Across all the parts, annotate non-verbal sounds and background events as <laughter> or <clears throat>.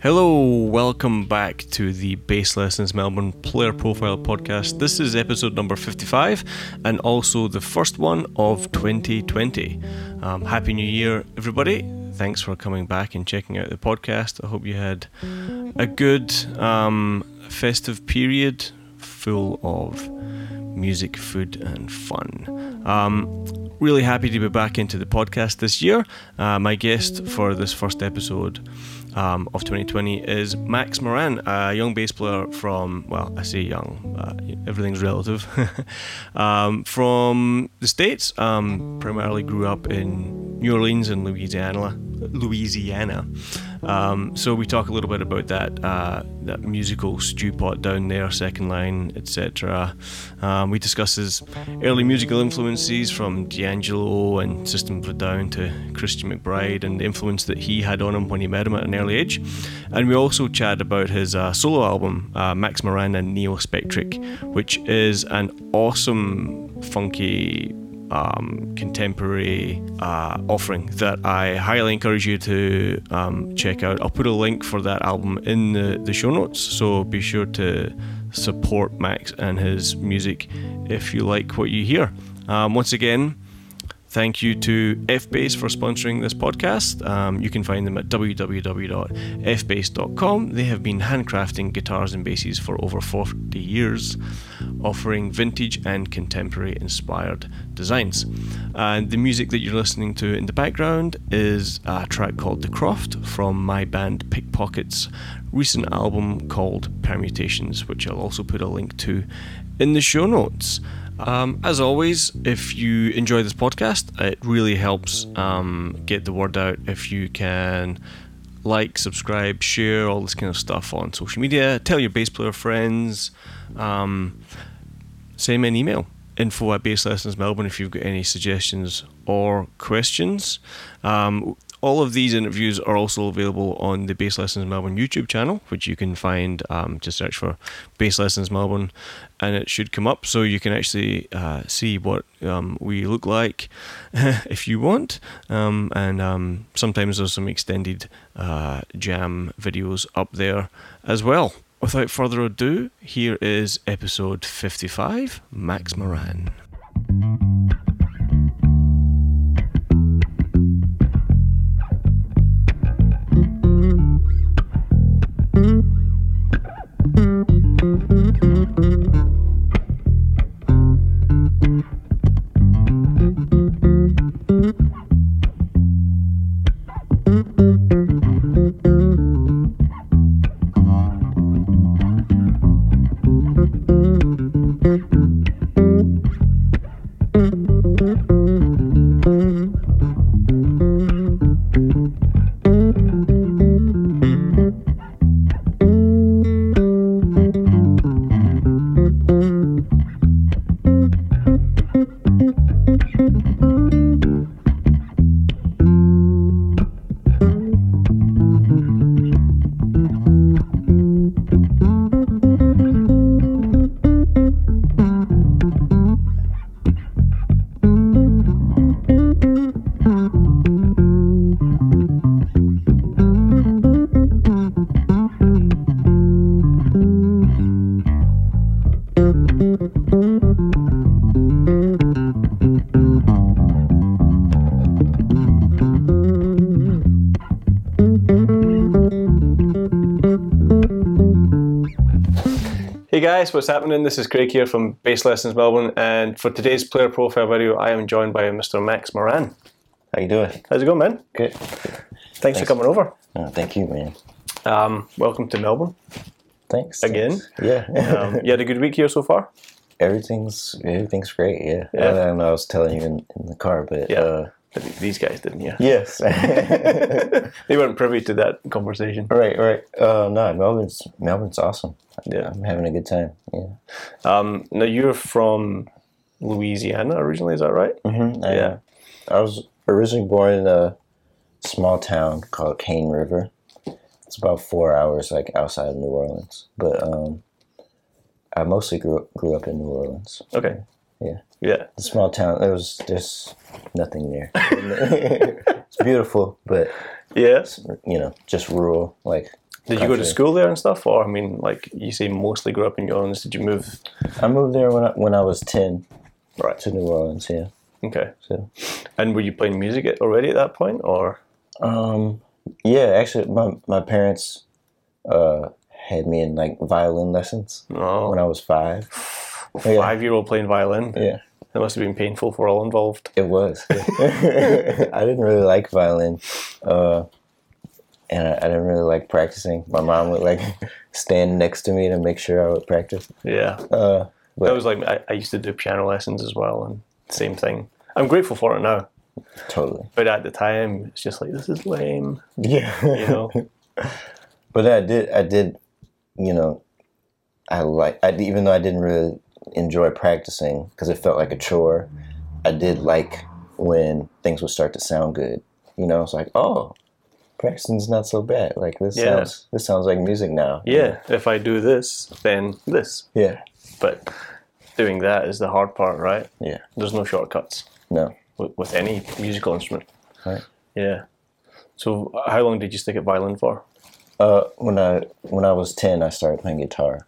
Hello, welcome back to the Bass Lessons Melbourne Player Profile Podcast. This is episode number 55 and also the first one of 2020. Um, Happy New Year, everybody. Thanks for coming back and checking out the podcast. I hope you had a good um, festive period full of music, food, and fun. Um, really happy to be back into the podcast this year. Uh, my guest for this first episode um, of 2020 is Max Moran, a young bass player from, well, I say young, uh, everything's relative, <laughs> um, from the States. Um, primarily grew up in New Orleans and Louisiana. Louisiana. Um, so we talk a little bit about that uh, that musical stew pot down there, second line, etc. Um, we discuss his early musical influences from D'Angelo and System of a Down to Christian McBride and the influence that he had on him when he met him at an early age. And we also chat about his uh, solo album, uh, Max Moran and Neo Spectric, which is an awesome, funky um, contemporary uh, offering that I highly encourage you to um, check out. I'll put a link for that album in the, the show notes, so be sure to support Max and his music if you like what you hear. Um, once again, Thank you to FBass for sponsoring this podcast. Um, you can find them at www.fbass.com. They have been handcrafting guitars and basses for over 40 years, offering vintage and contemporary inspired designs. And the music that you're listening to in the background is a track called The Croft from my band Pickpockets' recent album called Permutations, which I'll also put a link to in the show notes. Um, as always, if you enjoy this podcast, it really helps um, get the word out if you can like, subscribe, share, all this kind of stuff on social media. Tell your bass player friends. Um, send me an email info at bass lessons melbourne if you've got any suggestions or questions um, all of these interviews are also available on the Bass Lessons Melbourne YouTube channel, which you can find. Um, search for Bass Lessons Melbourne, and it should come up, so you can actually uh, see what um, we look like <laughs> if you want. Um, and um, sometimes there's some extended uh, jam videos up there as well. Without further ado, here is episode 55 Max Moran. Guys, what's happening? This is Craig here from Bass Lessons Melbourne, and for today's player profile video, I am joined by Mr. Max Moran. How you doing? How's it going, man? Good. Thanks, for coming over. Oh, thank you, man. Um, welcome to Melbourne Thanks. again. thanks. Yeah. <laughs> Um, you had a good week here so far. everything's everything's great. Yeah. Yeah. I know. I was telling you in, in the car, but Yeah. uh, These guys didn't, yeah. yes. <laughs> They weren't privy to that conversation. right. Right. Uh, no, Melbourne's Melbourne's awesome. Yeah. I'm having a good time. Yeah. Um, now you're from Louisiana originally, is that right? Mm-hmm. Yeah. I was originally born in a small town called Cane River. It's about four hours like outside of New Orleans, but um, I mostly grew grew up in New Orleans. Okay. Yeah. Yeah. The small town. There was there's nothing there. <laughs> it's beautiful, but Yeah. you know, just rural. Like Did you go to school there and stuff? Or, I mean, like you say, mostly grew up in New Orleans. Did you move? I moved there when I, when I was ten Right. to New Orleans. Yeah. Okay. So And were you playing music already at that point? Or, um, yeah. Actually, my my parents uh had me in like violin lessons no. when I was five. Yeah. Five year old playing violin? Yeah. That must have been painful for all involved. It was. <laughs> I didn't really like violin, uh, and I, I didn't really like practicing. My mom would like <laughs> stand next to me to make sure I would practice. Yeah. Uh, That was like, I, I used to do piano lessons as well, and same thing. I'm grateful for it now. totally, But at the time, it's just like, this is lame. yeah. You know? <laughs> but I did. I did. You know, I like. I even though I didn't really enjoy practicing because it felt like a chore. I did like when things would start to sound good. You know, it's like, oh, practicing's not so bad. Like this Yeah. sounds. This sounds like music now. yeah. If I do this, then this. Yeah. But doing that is the hard part, right? Yeah. There's no shortcuts No. with, with any musical instrument. Right. Yeah. So, how long did you stick at violin for? Uh, when I when I was ten, I started playing guitar,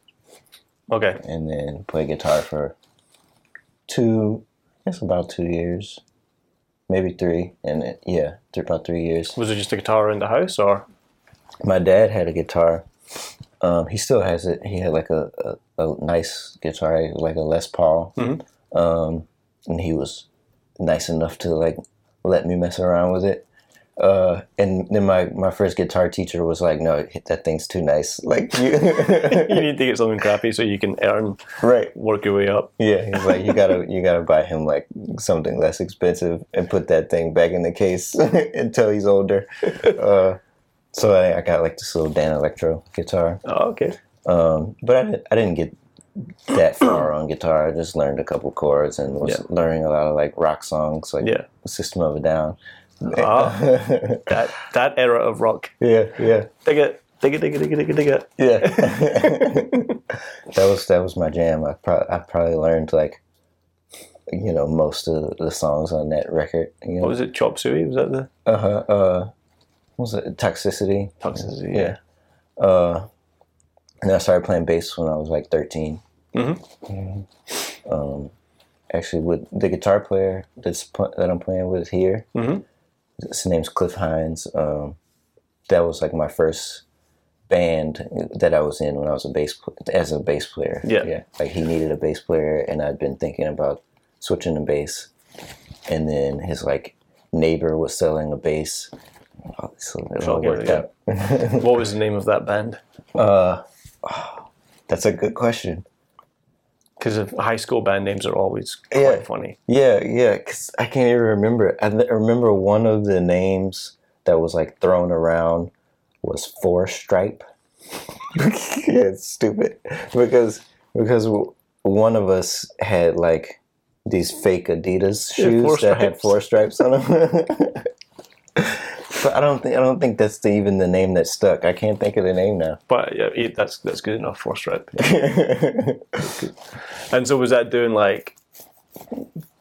Okay. and then play guitar for two, I guess about two years, maybe three, and it, yeah, th- about three years. Was it just a guitar in the house, or My dad had a guitar. Um, he still has it. He had like a, a, a nice guitar, like a Les Paul, Mhm. um, and he was nice enough to like let me mess around with it. Uh, and then my, my first guitar teacher was like, "No, that thing's too nice. <laughs> Like you, you need to get <laughs> something crappy so you can earn, right? work your way up? Yeah, he's like, you gotta <laughs> you gotta buy him like something less expensive and put that thing back in the case until he's older. Uh, so I, I got like this little Danelectro guitar, Oh, okay. um, but I, didn't- I didn't get that <clears throat> far on guitar. I just learned a couple chords and was Yeah. learning a lot of like rock songs, like Yeah. System of a Down. Ah. <laughs> That that era of rock. yeah, yeah, Dig it, dig it, dig it, dig it, dig it, dig it. yeah. <laughs> <laughs> that was that was my jam. I pro- I probably learned like you know most of the songs on that record. You know? What was it? Chop Suey? Was that the Uh-huh. Uh what was it? Toxicity. toxicity? Yeah. Uh and I started playing bass when I was like 13. Mhm. Um actually with the guitar player that's pl- that I'm playing with here. Mhm. His name's Cliff Hines. Um that was like my first band that I was in when I was a bass pl- as a bass player. Yeah. Yeah. Like he needed a bass player and I'd been thinking about switching to bass. And then his like neighbor was selling a bass. Oh, so it all worked yeah. out. <laughs> What was the name of that band? uh, <sighs> that's a good question. Because high school band names are always quite Yeah. funny. Yeah, yeah, because I can't even remember. I th- remember one of the names that was like thrown around was Four Stripe. <laughs> yeah, it's stupid because because one of us had like these fake Adidas shoes four that had four stripes on them. <laughs> but I don't think I don't think that's the, even the name that stuck. I can't think of the name now. But yeah, that's that's good enough for stripe. <laughs> And so was that doing like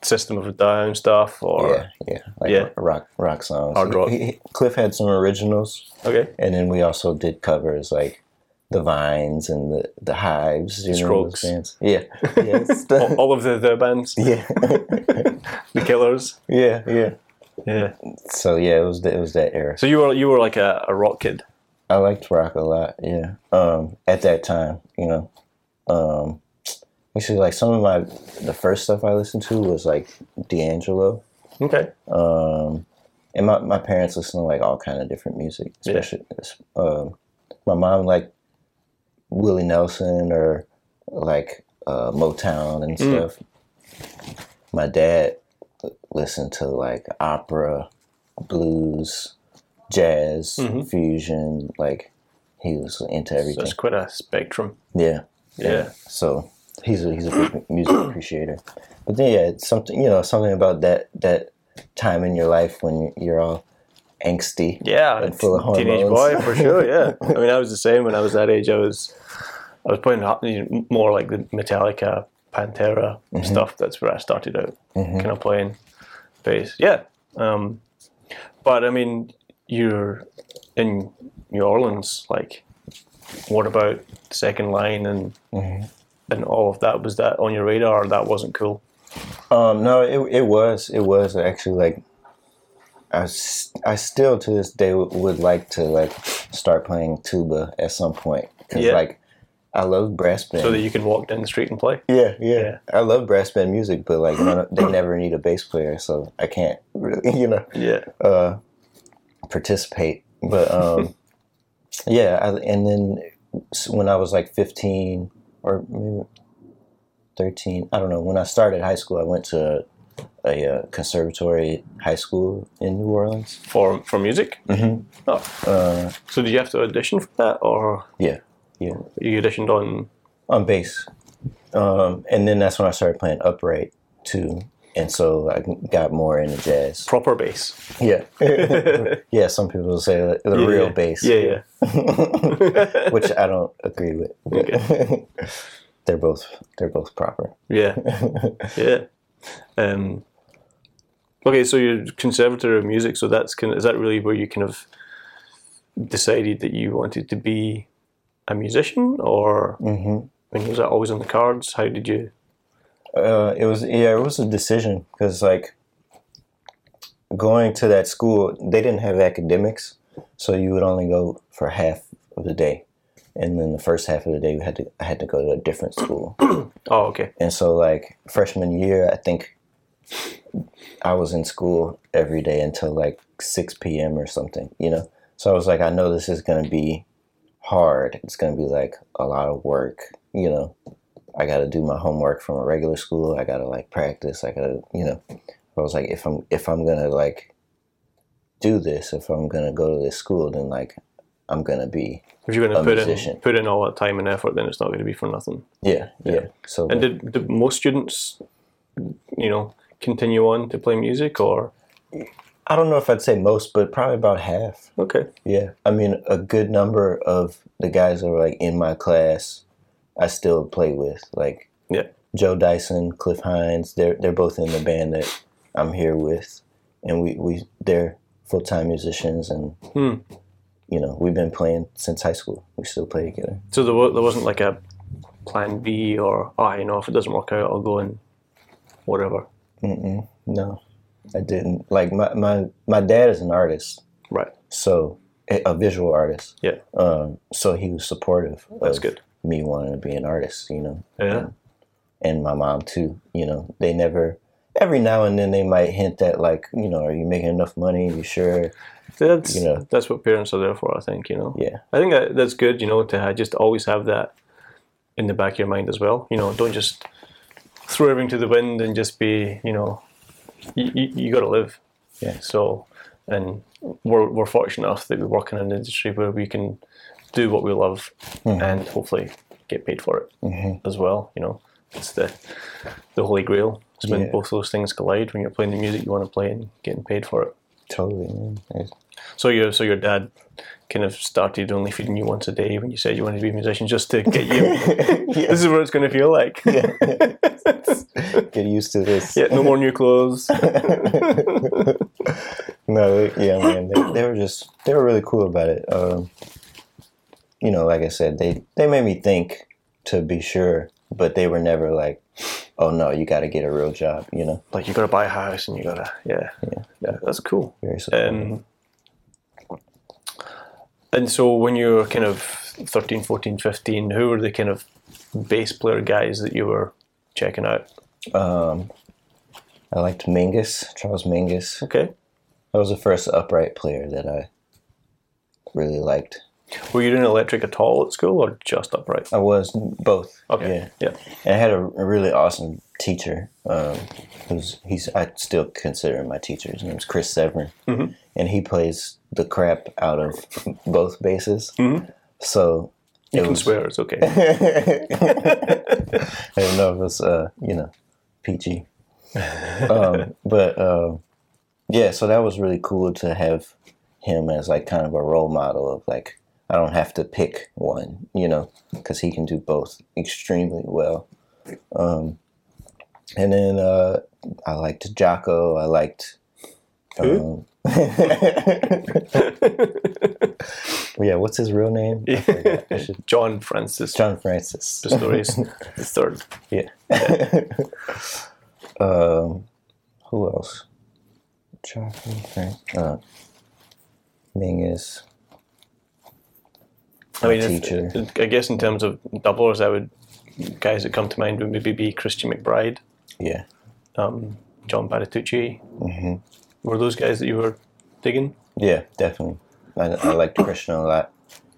System of a Down stuff or yeah, yeah, like Yeah. rock rock songs. Hard rock. He- he- Cliff had some originals. okay? And then we also did covers like the Vines and the the Hives. You know Strokes. bands? Yeah, <laughs> yeah, <laughs> All, all of the the bands, yeah, <laughs> the Killers. yeah, yeah. Yeah. So yeah, it was the, it was that era. So you were you were like a, a rock kid. I liked rock a lot. Yeah. Um, at that time, you know, um, actually, like some of my the first stuff I listened to was like D'Angelo. Okay. Um, and my, my parents listened to like all kind of different music, Yeah. especially um, my mom liked Willie Nelson or like uh, Motown and Mm. stuff. My dad listened to like opera, blues, jazz, Mhm. fusion. Like he was into So everything. it's quite a spectrum. yeah, Yeah. So he's a, he's a big music <clears throat> appreciator. But then yeah, it's something you know something about that that time in your life when you're all angsty. Yeah, And full of teenage boy for sure. Yeah, <laughs> I mean, I was the same when I was that age. I was, I was playing ho- you know, more like the Metallica, Pantera mm-hmm. stuff. That's where I started out, mm-hmm. kind of playing bass. Yeah, um, but I mean, you're in New Orleans. Like, what about Second Line and mm-hmm. And all of that? Was that on your radar? Or that wasn't cool. Um, no, it it was it was actually like I, I still to this day would, would like to like start playing tuba at some point because Yeah. like I love brass band. So that you can walk down the street and play. yeah, yeah, Yeah. I love brass band music, but like none they <coughs> never need a bass player, so I can't really <laughs> you know Yeah. uh, participate. But um, <laughs> yeah, I, and then when I was like 15 or maybe 13, I don't know, when I started high school, I went to a, uh conservatory high school in New Orleans. For for music. Mhm. Oh. Uh, So did you have to audition for that, or yeah, yeah, you auditioned on? on bass. Um, and then that's when I started playing upright too. And so I got more into jazz. Proper bass. Yeah. <laughs> yeah, some people will say the the real yeah. bass. Yeah, yeah. <laughs> which I don't agree with. <laughs> they're both they're both proper. Yeah, yeah. Um, okay, so you're conservator of music, so that's kind of, is that really where you kind of decided that you wanted to be a musician, or hmm I mean, was that always on the cards? How did you? Uh, it was yeah, it was a decision because like going to that school, they didn't have academics, so you would only go for half of the day, and then the first half of the day, we had to I had to go to a different school. <clears throat> Oh, okay. And so, like freshman year, I think I was in school every day until like 6 p.m. or something, you know? So I was like, I know this is going to be hard. It's going to be like a lot of work, you know? I got to do my homework from a regular school. I got to like practice. I got to, you know? I was like, if I'm, if I'm going to like do this, if I'm going to go to this school, then like I'm going to be, If you're going to put musician. in put in all that time and effort, then it's not going to be for nothing. yeah, yeah. So, And did, did most students, you know, continue on to play music, or I don't know if I'd say most, but probably about half. okay, Yeah, I mean, a good number of the guys that were like in my class, I still play with. Like Yeah. Joe Dyson, Cliff Hines. They're they're both in the band that I'm here with, and we we they're full time musicians, and Hmm. you know we've been playing since high school. We still play together. so there, wa- there wasn't like a plan B or ah, you know, if it doesn't work out, I'll go and whatever. Mm-mm, no, I didn't. Like my my my dad is an artist, Right. so a, a visual artist. Yeah. Um, so he was supportive. That's of good. Me wanting to be an artist, you know. Yeah. and my mom too. You know, they never. Every now and then they might hint at like, you know, are you making enough money? Are you sure? That's You know. that's what parents are there for. I think you know. Yeah, I think that, that's good. You know, to just always have that in the back of your mind as well. You know, don't just throw everything to the wind and just be. You know, you you, you got to live. Yeah. So, and we're we're fortunate enough that we work in an industry where we can do what we love and hopefully get paid for it Mhm. as well. You know, it's the the holy grail. It's when Yeah. both those things collide. When you're playing the music you want to play and getting paid for it. totally. So your so your dad kind of started only feeding you once a day when you said you wanted to be a musician, just to get you. <laughs> yeah. This is what it's going to feel like. <laughs> yeah. <laughs> Get used to this. yeah, no more new clothes. no, they- yeah, man. They, they were just they were really cool about it. Um, you know, like I said, they they made me think to be sure, but they were never like, "Oh no, you got to get a real job." You know, like you got to buy a house and you got to yeah, Yeah. yeah, that's cool. very. Um, and so when you were kind of 13, 14, 15, who were the kind of bass player guys that you were checking out? Um, I liked Mingus, Charles Mingus. Okay. That was the first upright player that I really liked. Were you doing electric at all at school or just upright? I was both. Okay. Yeah. Yeah. And I had a, a really awesome teacher. Um, who's he's I still consider him my teacher. His name's Chris Severin, Mhm. and he plays the crap out of <laughs> both basses. Mhm. So You can was- swear, it's okay. <laughs> I don't know if it's uh you know PG, um, <laughs> but um, yeah. So that was really cool to have him as like kind of a role model of like I don't have to pick one, you know, because he can do both extremely well. Um, and then uh, I liked Jaco. I liked. Who? Um, <laughs> yeah, what's his real name? I. I <laughs> should- John Francis John Francis. Pastorius the <laughs> third. Yeah. um, who else? John Francis. Uh, Mingus. I mean, teacher. if, I guess in terms of doublers, I would guys that come to mind would maybe be Christian McBride, Yeah. um, John Patitucci. hmm Were those guys that you were digging? Yeah, definitely. I, I liked Christian a lot.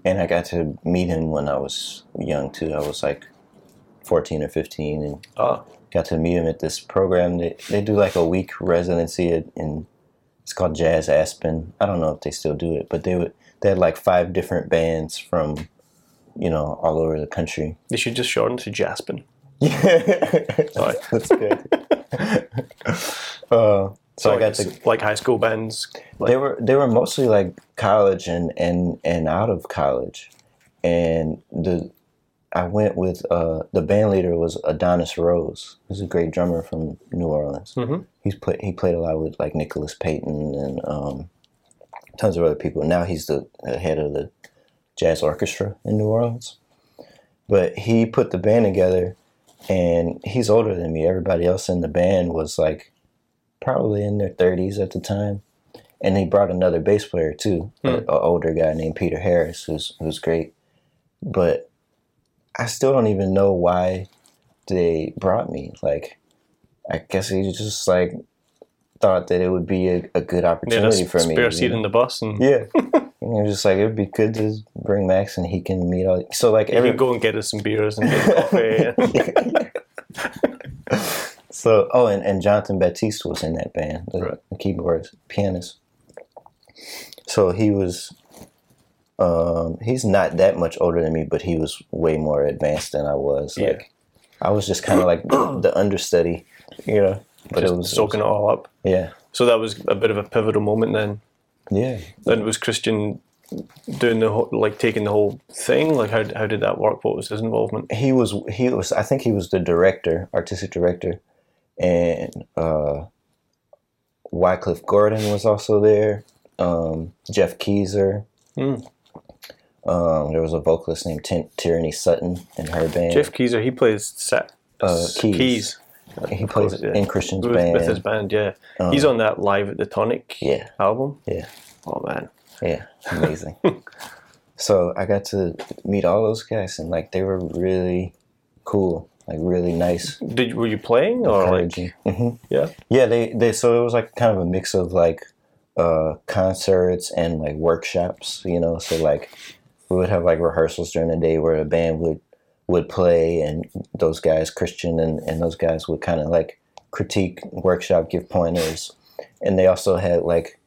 And I got to meet him when I was young too. I was like 14 or 15 and Ah, got to meet him at this program. They, they do like a week residency at, in, it's called Jazz Aspen. I don't know if they still do it, but they would, they had like five different bands from, you know, all over the country. they should just shorten to Jaspin. <laughs> Sorry. That's good. <laughs> uh, so I like, got to like high school bands. Like, they were they were mostly like college and and and out of college and the i went with uh the band leader was adonis rose He's a great drummer from new orleans Mhm. he's played he played a lot with like nicholas payton and um tons of other people now he's the head of the jazz orchestra in new orleans but he put the band together and he's older than me everybody else in the band was like probably in their 30s at the time and he brought another bass player too, Hmm. an older guy named Peter Harris, who's who's great. But I still don't even know why they brought me. Like, I guess he just like thought that it would be a, a good they had a opportunity for me. spare you seat know? in the bus, and yeah, <laughs> and you're just like it would be good to bring Max and he can meet all. So like every go and get us some beers and get coffee. <laughs> <laughs> So, oh, and, and Jonathan Batiste was in that band, the, Right. the keyboardist, pianist. So he was, um, he's not that much older than me, but he was way more advanced than I was. Yeah. Like, I was just kind of like the understudy, you know. But just it was soaking it all up. yeah, So that was a bit of a pivotal moment then. yeah. Then was Christian doing the whole, like taking the whole thing. Like how how did that work? What was his involvement? He was he was I think he was the director, artistic director, and uh, Wycliffe Gordon was also there. Um, Jeff Keezer. Hmm. Um, there was a vocalist named T- Tierney Sutton in her band. Jeff Keezer, he plays set, Uh, keys. keys he plays course, yeah. in Christian's with, band. with his band. Yeah, he's on that live at the Tonic yeah, album. yeah, Oh man, yeah, amazing. <laughs> so I got to meet all those guys, and like they were really cool, like really nice. did were you playing or like. Mhm. yeah? Yeah, they, they so it was like kind of a mix of like uh concerts and like workshops, you know. So like we would have like rehearsals during the day where the band would would play and those guys, Christian and, and those guys would kind of like critique workshop, give pointers. And they also had like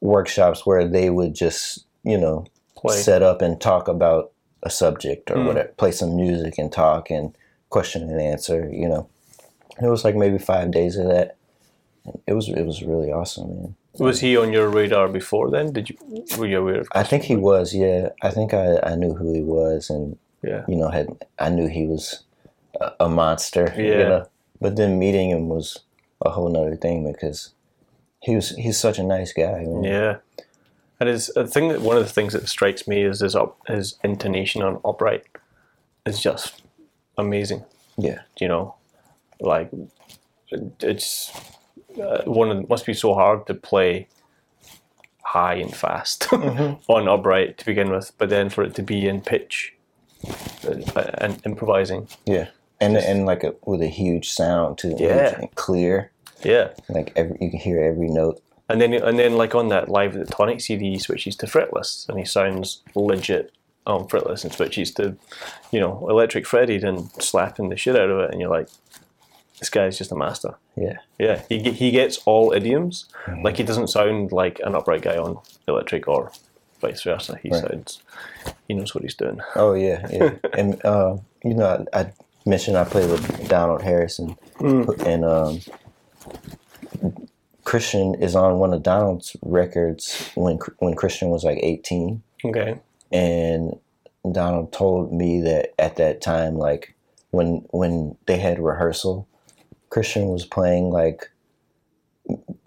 workshops where they would just, you know, Play. set up and talk about a subject or Mm. whatever, play some music and talk and question and answer, you know. It was like maybe five days of that. It was it was really awesome, man. Was he on your radar before then? Did you were you aware of? I think he was, yeah. I think I, I knew who he was, and Yeah, you know, had I knew he was a, a monster. you Yeah. know? But then meeting him was a whole nother thing because he was he's such a nice guy. Man. yeah. And his I think that one of the things that strikes me is his up his intonation on upright is just amazing. Yeah. you know, like it- it's uh, one of must be so hard to play high and fast <laughs> on upright to begin with, but then for it to be in pitch Uh, and improvising, Yeah. And and like a, with a huge sound too. Yeah. And clear. yeah. Like every you can hear every note. And then and then like on that live at the Tonic CD, he switches to fretless, and he sounds legit on fretless, and switches to, you know, Electric Freddy, and slapping the shit out of it, and you're like, this guy's just a master. Yeah. Yeah, he he gets all idioms. Mm-hmm. Like he doesn't sound like an upright guy on electric or vice versa. He Right. sounds, he knows what he's doing. Oh yeah, yeah. <laughs> and uh, you know, I, I mentioned I played with Donald Harrison, and um, Christian is on one of Donald's records when when Christian was like eighteen, Okay. and Donald told me that at that time, like when when they had rehearsal, Christian was playing like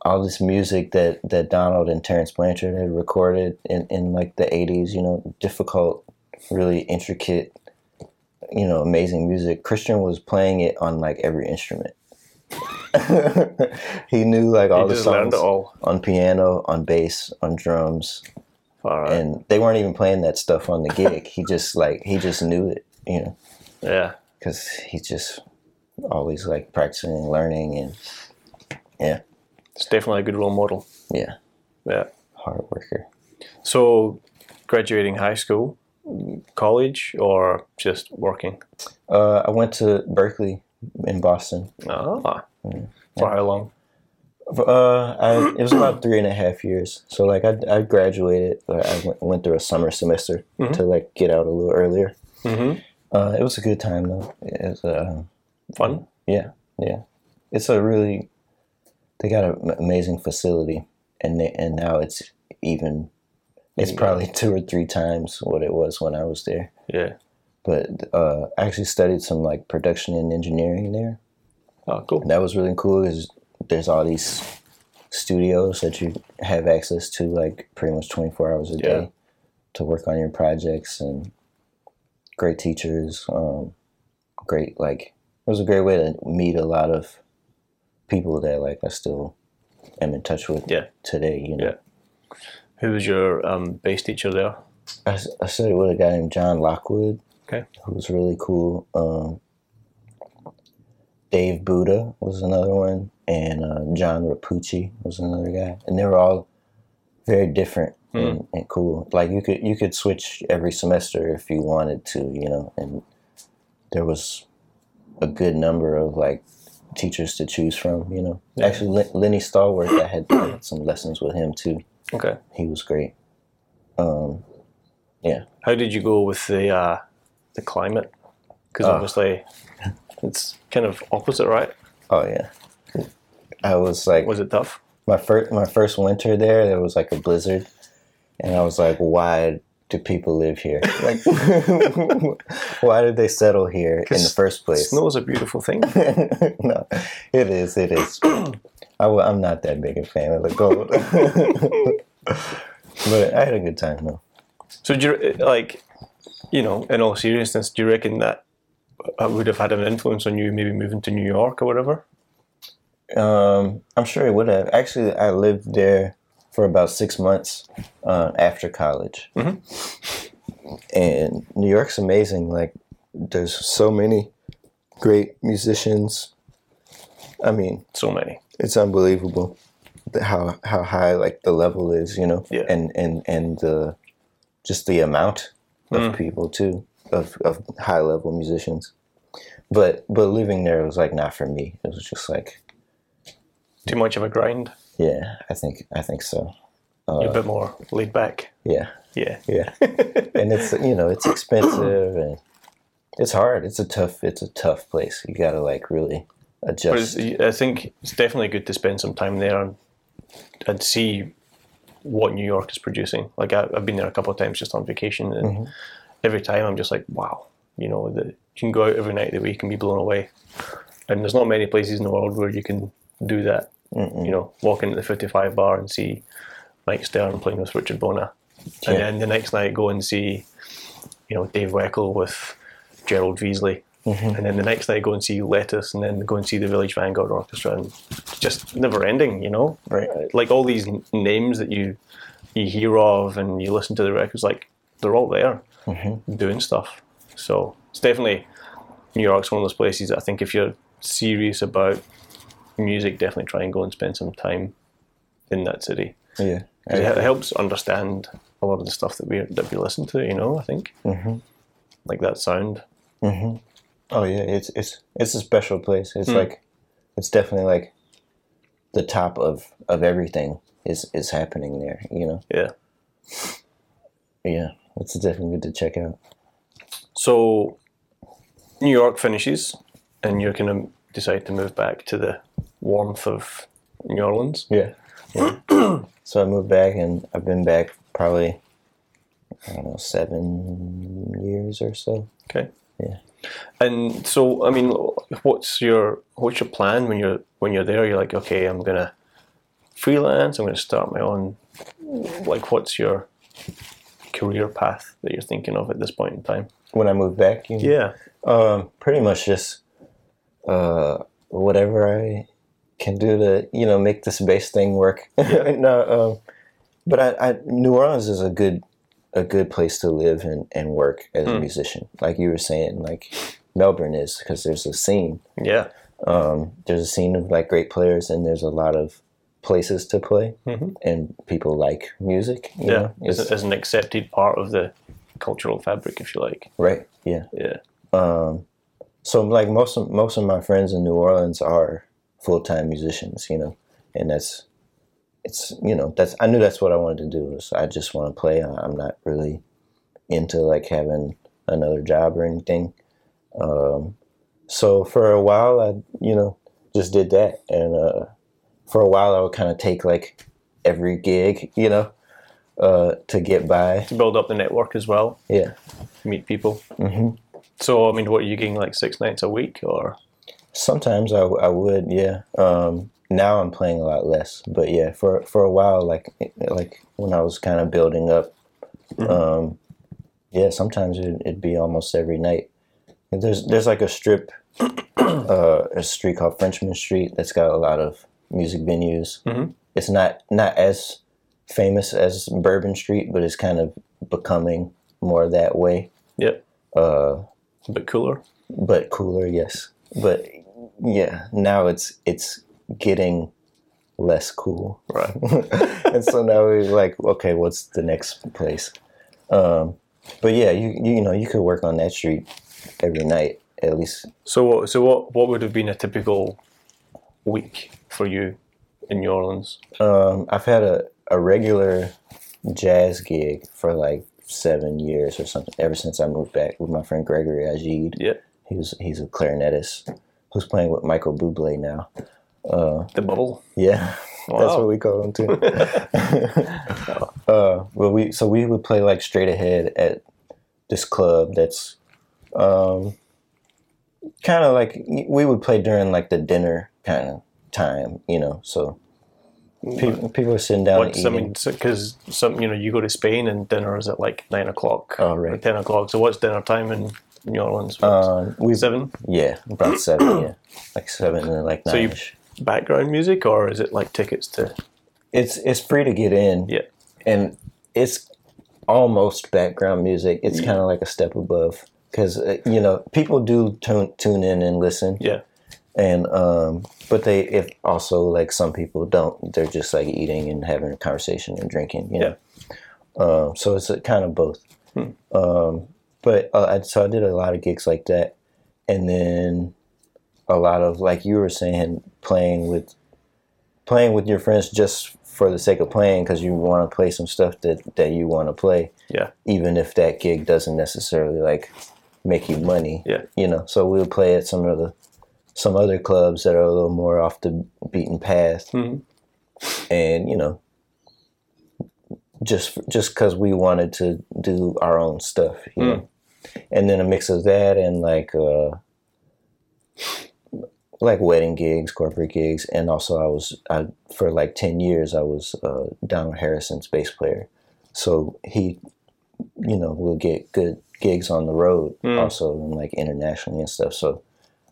all this music that that Donald and Terence Blanchard had recorded in in like the '80s. You know, difficult, really intricate, you know, amazing music. Christian was playing it on like every instrument. <laughs> he knew like all He the songs all. on piano, on bass, on drums, right. and they weren't even playing that stuff on the gig. he just like he just knew it, you know, yeah. because he's just always like practicing and learning, and yeah, It's definitely a good role model. yeah, Yeah. hard worker. So, graduating high school, college, or just working? Uh, I went to Berklee in Boston. Ah. For how long? Uh, I, it was about three and a half years. So like I, I graduated. I went, went through a summer semester Mhm. to like get out a little earlier. Mm-hmm. Uh, it was a good time though. It was, uh, Fun. Yeah, yeah. It's a really they got an amazing facility, and they, and now it's even. It's Yeah. probably <laughs> two or three times what it was when I was there. Yeah. But uh, I actually studied some like production and engineering there. Oh, cool. That was really cool. Because there's all these studios that you have access to like pretty much 24 hours a Yeah. day to work on your projects and great teachers. Um, great like it was a great way to meet a lot of people that like I still am in touch with Yeah. today. You know, Yeah. Who was your um, bass teacher there? I studied with a guy named John Lockwood. Okay. who was really cool. Um, Dave Buddha was another one, and uh, John Repucci was another guy, and they were all very different and, and cool. Like you could you could switch every semester if you wanted to, you know, and there was a good number of like teachers to choose from. You know, Yeah. actually Len- Lenny Stallworth, I had, I <clears throat> had some lessons with him too. Okay. He was great. Um, yeah. How did you go with the uh, the climate? Because Oh. obviously, it's kind of opposite, right? oh yeah, I was like Was it tough? my first my first winter there there was like a blizzard and i was like why do people live here? Like <laughs> why did they settle here in the first place? Snow is a beautiful thing. <laughs> no it is it is. <clears throat> I, am not that big a fan of the cold <laughs> but i had a good time though. So, do you like, you know, in all seriousness, do you reckon that uh, would have had an influence on you, maybe moving to New York or whatever? um, i'm sure it would have. Actually i lived there for about six months uh, after college Mhm. and new york's amazing like there's so many great musicians i mean So many. it's unbelievable how how high like the level is you know Yeah. and and and the just the amount of Mm. people too of, of high level musicians but but living there was like not for me it was just like Too much of a grind. Yeah i think i think so uh, a bit more laid back. yeah Yeah. yeah <laughs> and it's you know it's expensive and it's hard it's a tough it's a tough place you gotta like really adjust I think it's definitely good to spend some time there and and see what New York is producing. Like I, I've been there a couple of times just on vacation, and Mhm. every time I'm just like, wow, you know, the, you can go out every night of the week and be blown away. And there's not many places in the world where you can do that. Mm-mm. You know, walk into the 55 bar and see Mike Stern playing with Richard Bona, and then the next night go and see, you know, Dave Weckl with Gerald Veasley. Mhm. And then the next night, go and see Lettuce, and then go and see the Village Vanguard Orchestra, and just never ending, you know. right Like all these n- names that you you hear of, and you listen to the records, like they're all there hmm doing stuff. So it's definitely New York's one of those places that I think if you're serious about music, definitely try and go and spend some time in that city. Yeah, It, it helps understand a lot of the stuff that we that we listen to. You know, I think hmm like that sound. hmm Oh yeah, it's it's it's a special place. It's Hmm. like it's definitely like the top of of everything is is happening there. You know. Yeah. Yeah, it's definitely good to check out. So New York finishes, and you're gonna decide to move back to the warmth of New Orleans. Yeah. <clears throat> so I moved back, and I've been back probably I don't know seven years or so. Okay. Yeah. And so, I mean, what's your what's your plan when you're when you're there? You're like, okay, I'm gonna freelance. I'm gonna start my own. Like, what's your career path that you're thinking of at this point in time? When I moved back, you Yeah. Um, pretty much just uh, whatever I can do to you know make this bass thing work. <laughs> no, um, but I, I New Orleans is a good a good place to live and, and work as a musician. Like you were saying, like Melbourne is because there's a scene. Yeah. Um, there's a scene of like great players, and there's a lot of places to play, Mhm. and people like music. You Yeah. know? It's- as an accepted part of the cultural fabric, if you like. right. Yeah. Yeah. Um, so like most of most of my friends in New Orleans are full time musicians, you know, and that's it's you know that's I knew that's what I wanted to do. So I just want to play. I'm not really into like having another job or anything. Um, so for a while, I you know just did that, and uh, for a while I would kind of take like every gig, you know, uh, to get by. To build up the network as well, Yeah. meet people. hmm So, I mean, what are you getting like six nights a week or? Sometimes I, I would, yeah. Um, now I'm playing a lot less, but yeah, for for a while, like like when I was kind of building up, um, yeah, sometimes it, it'd be almost every night. There's there's like a strip, <clears throat> uh, a street called Frenchmen Street that's got a lot of music venues. Mhm. It's not not as famous as Bourbon Street, but it's kind of becoming more that way. Yeah. Uh, A bit cooler. but cooler, yes. But yeah, now it's it's getting less cool, Right. <laughs> and so now we're like, okay, what's the next place? Um, but yeah, you you know you could work on that street every night at least. So, what- so what, what would have been a typical week for you in New Orleans? Um, I've had a, a regular jazz gig for like seven years or something ever since I moved back with my friend Gregory Agid. Yeah. He was he's a clarinetist who's playing with Michael Bublé now. Uh, The bubble. Yeah, <laughs> that's what we call him too. <laughs> <laughs> uh, well, we so we would play like straight ahead at this club that's um, kind of like we would play during like the dinner kind of time, you know. So people people are sitting down What's, I eating. mean, because some, you know, you go to Spain and dinner is at like nine o'clock. Oh, or ten o'clock. So, what's dinner time in New Orleans? um, we Seven. yeah, about <clears throat> seven, yeah, like seven and like nine. So you- Background music, or is it like tickets to? it's it's free to get in. Yeah. and it's almost background music. It's kind of like a step above because uh, you know people do tune tune in and listen, Yeah. and um, but they if also like some people don't. They're just like eating and having a conversation and drinking. You know, um, so it's a, kind of both. Hmm. Um, but uh, so I did a lot of gigs like that, and then a lot of like you were saying, playing with playing with your friends just for the sake of playing because you want to play some stuff that that you want to play Yeah. even if that gig doesn't necessarily like make you money Yeah. you know so we'll play at some of the some other clubs that are a little more off the beaten path Mhm. and you know just just because we wanted to do our own stuff you know and then a mix of that and like uh like wedding gigs corporate gigs and also i was I, for like 10 years i was uh donald harrison's bass player so he you know will get good gigs on the road Mm. also and like internationally and stuff so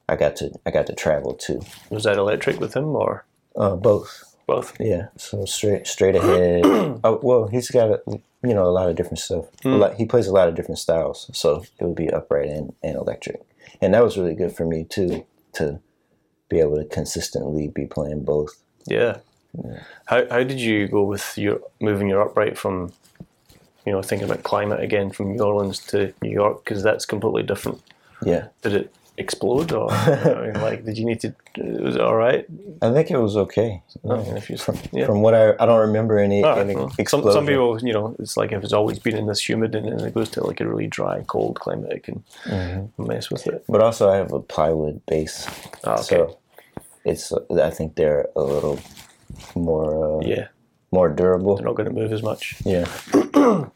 i got to i got to travel too Was that electric with him or uh both both? yeah, so straight straight ahead. <clears throat> oh, well, he's got a, you know a lot of different stuff. Hmm. Lot, he plays a lot of different styles, so it would be upright and, and electric, and that was really good for me too to be able to consistently be playing both. Yeah. How how did you go with your moving your upright from, you know, thinking about climate again from New Orleans to New York because that's completely different. Yeah, Did it explode or <laughs> I mean, like did you need to? Was it all right? I think it was okay. I mean, if you From, yeah. from what I I don't remember any, right, any well, some, some people, you know, it's like if it's always been in this humid and then it goes to like a really dry, cold climate, it can Mm-hmm. mess with it. but also I have a plywood bass, Ah, okay. so it's I think they're a little more uh, yeah, more durable. they're not going to move as much. Yeah. <clears throat>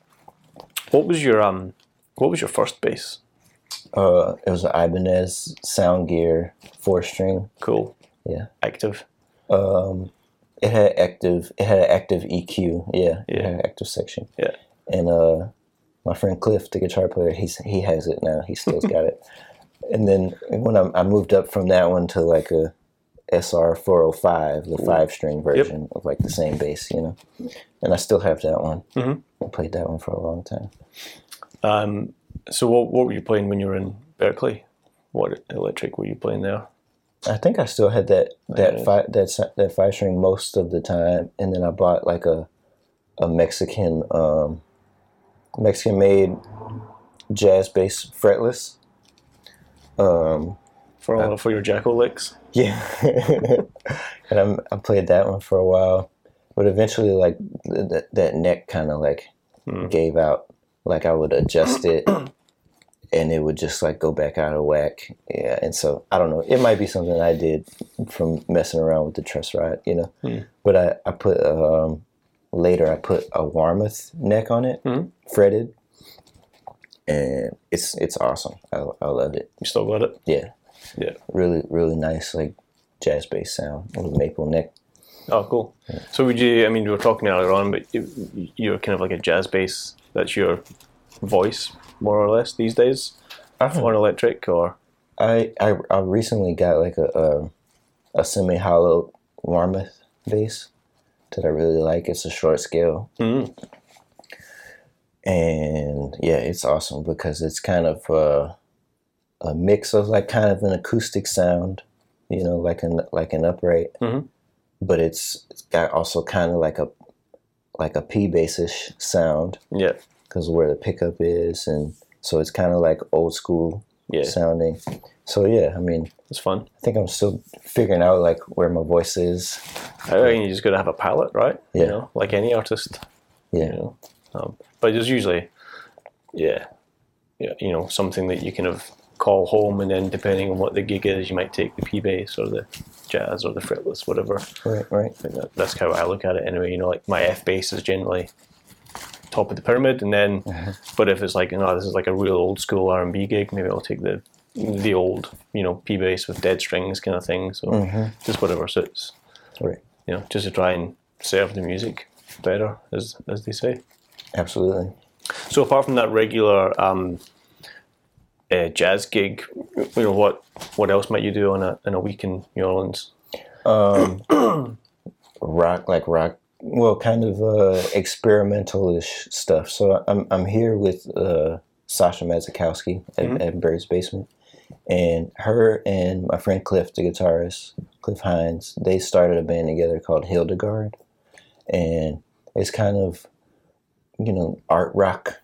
What was your um? What was your first bass? Uh, it was an Ibanez Soundgear four string. Cool. Yeah. Active. Um, it had active. It had an active EQ. Yeah, it Yeah. had an active section. Yeah. And uh, my friend Cliff, the guitar player, he's he has it now. He still's got it. <laughs> And then when I, I moved up from that one to like a SR four hundred five, the five string version of like the same bass, you know. And I still have that one. Mhm. I played that one for a long time. Um, so what what were you playing when you were in Berklee? What electric were you playing there? I think I still had that that Yeah. five that that five string most of the time, and then I bought like a a Mexican um, Mexican made jazz bass fretless. Um, For all, for your Jaco licks? yeah, <laughs> and I'm, I played that one for a while, but eventually like th- that that neck kind of like Hmm. gave out. Like I would adjust it. And it would just like go back out of whack, yeah. And so I don't know. It might be something I did from messing around with the truss rod, you know. Hmm. But I I put um, later I put a Warmoth neck on it, Mhm. fretted, and it's it's awesome. I I love it. You still got it? Yeah, Yeah. really really nice like jazz bass sound with maple neck. Oh, cool. So would you? I mean, we were talking earlier on, but you, you're kind of like a jazz bass. That's your voice, more or less, these days on electric, or I, I I recently got like a a, a semi hollow Warmoth bass that I really like. It's a short scale, Mm. and yeah, it's awesome because it's kind of uh, a mix of like kind of an acoustic sound, you know, like an like an upright, Mhm. but it's it's got also kind of like a like a P bassish sound yeah, because where the pickup is, and so it's kind of like old school yeah, sounding. So yeah, I mean. it's fun. I think I'm still figuring out like where my voice is. I reckon you just got to have a palette, right? You Yeah. know, like any artist. Yeah, You know, um, but there's usually, yeah, yeah, you know, something that you kind of call home, and then depending on what the gig is, you might take the P bass or the jazz or the fretless, whatever. right, right. I think that, that's how I look at it anyway. You know, like my F bass is generally top of the pyramid, and then, but if it's like, you know, this is like a real old school R and B gig, maybe I'll take the the old, you know, P bass with dead strings kind of thing. So just whatever suits, Right. you know, just to try and serve the music better, as as they say. Absolutely. So apart from that regular um, uh, jazz gig, you know, what what else might you do on a in a week in New Orleans? Um, <clears throat> rock, like rock. Well, kind of uh, experimental-ish stuff. So I'm I'm here with uh, Sasha Masakowski at, at Bird's Basement, and her and my friend Cliff, the guitarist, Cliff Hines, they started a band together called Hildegard, and it's kind of, you know, art rock,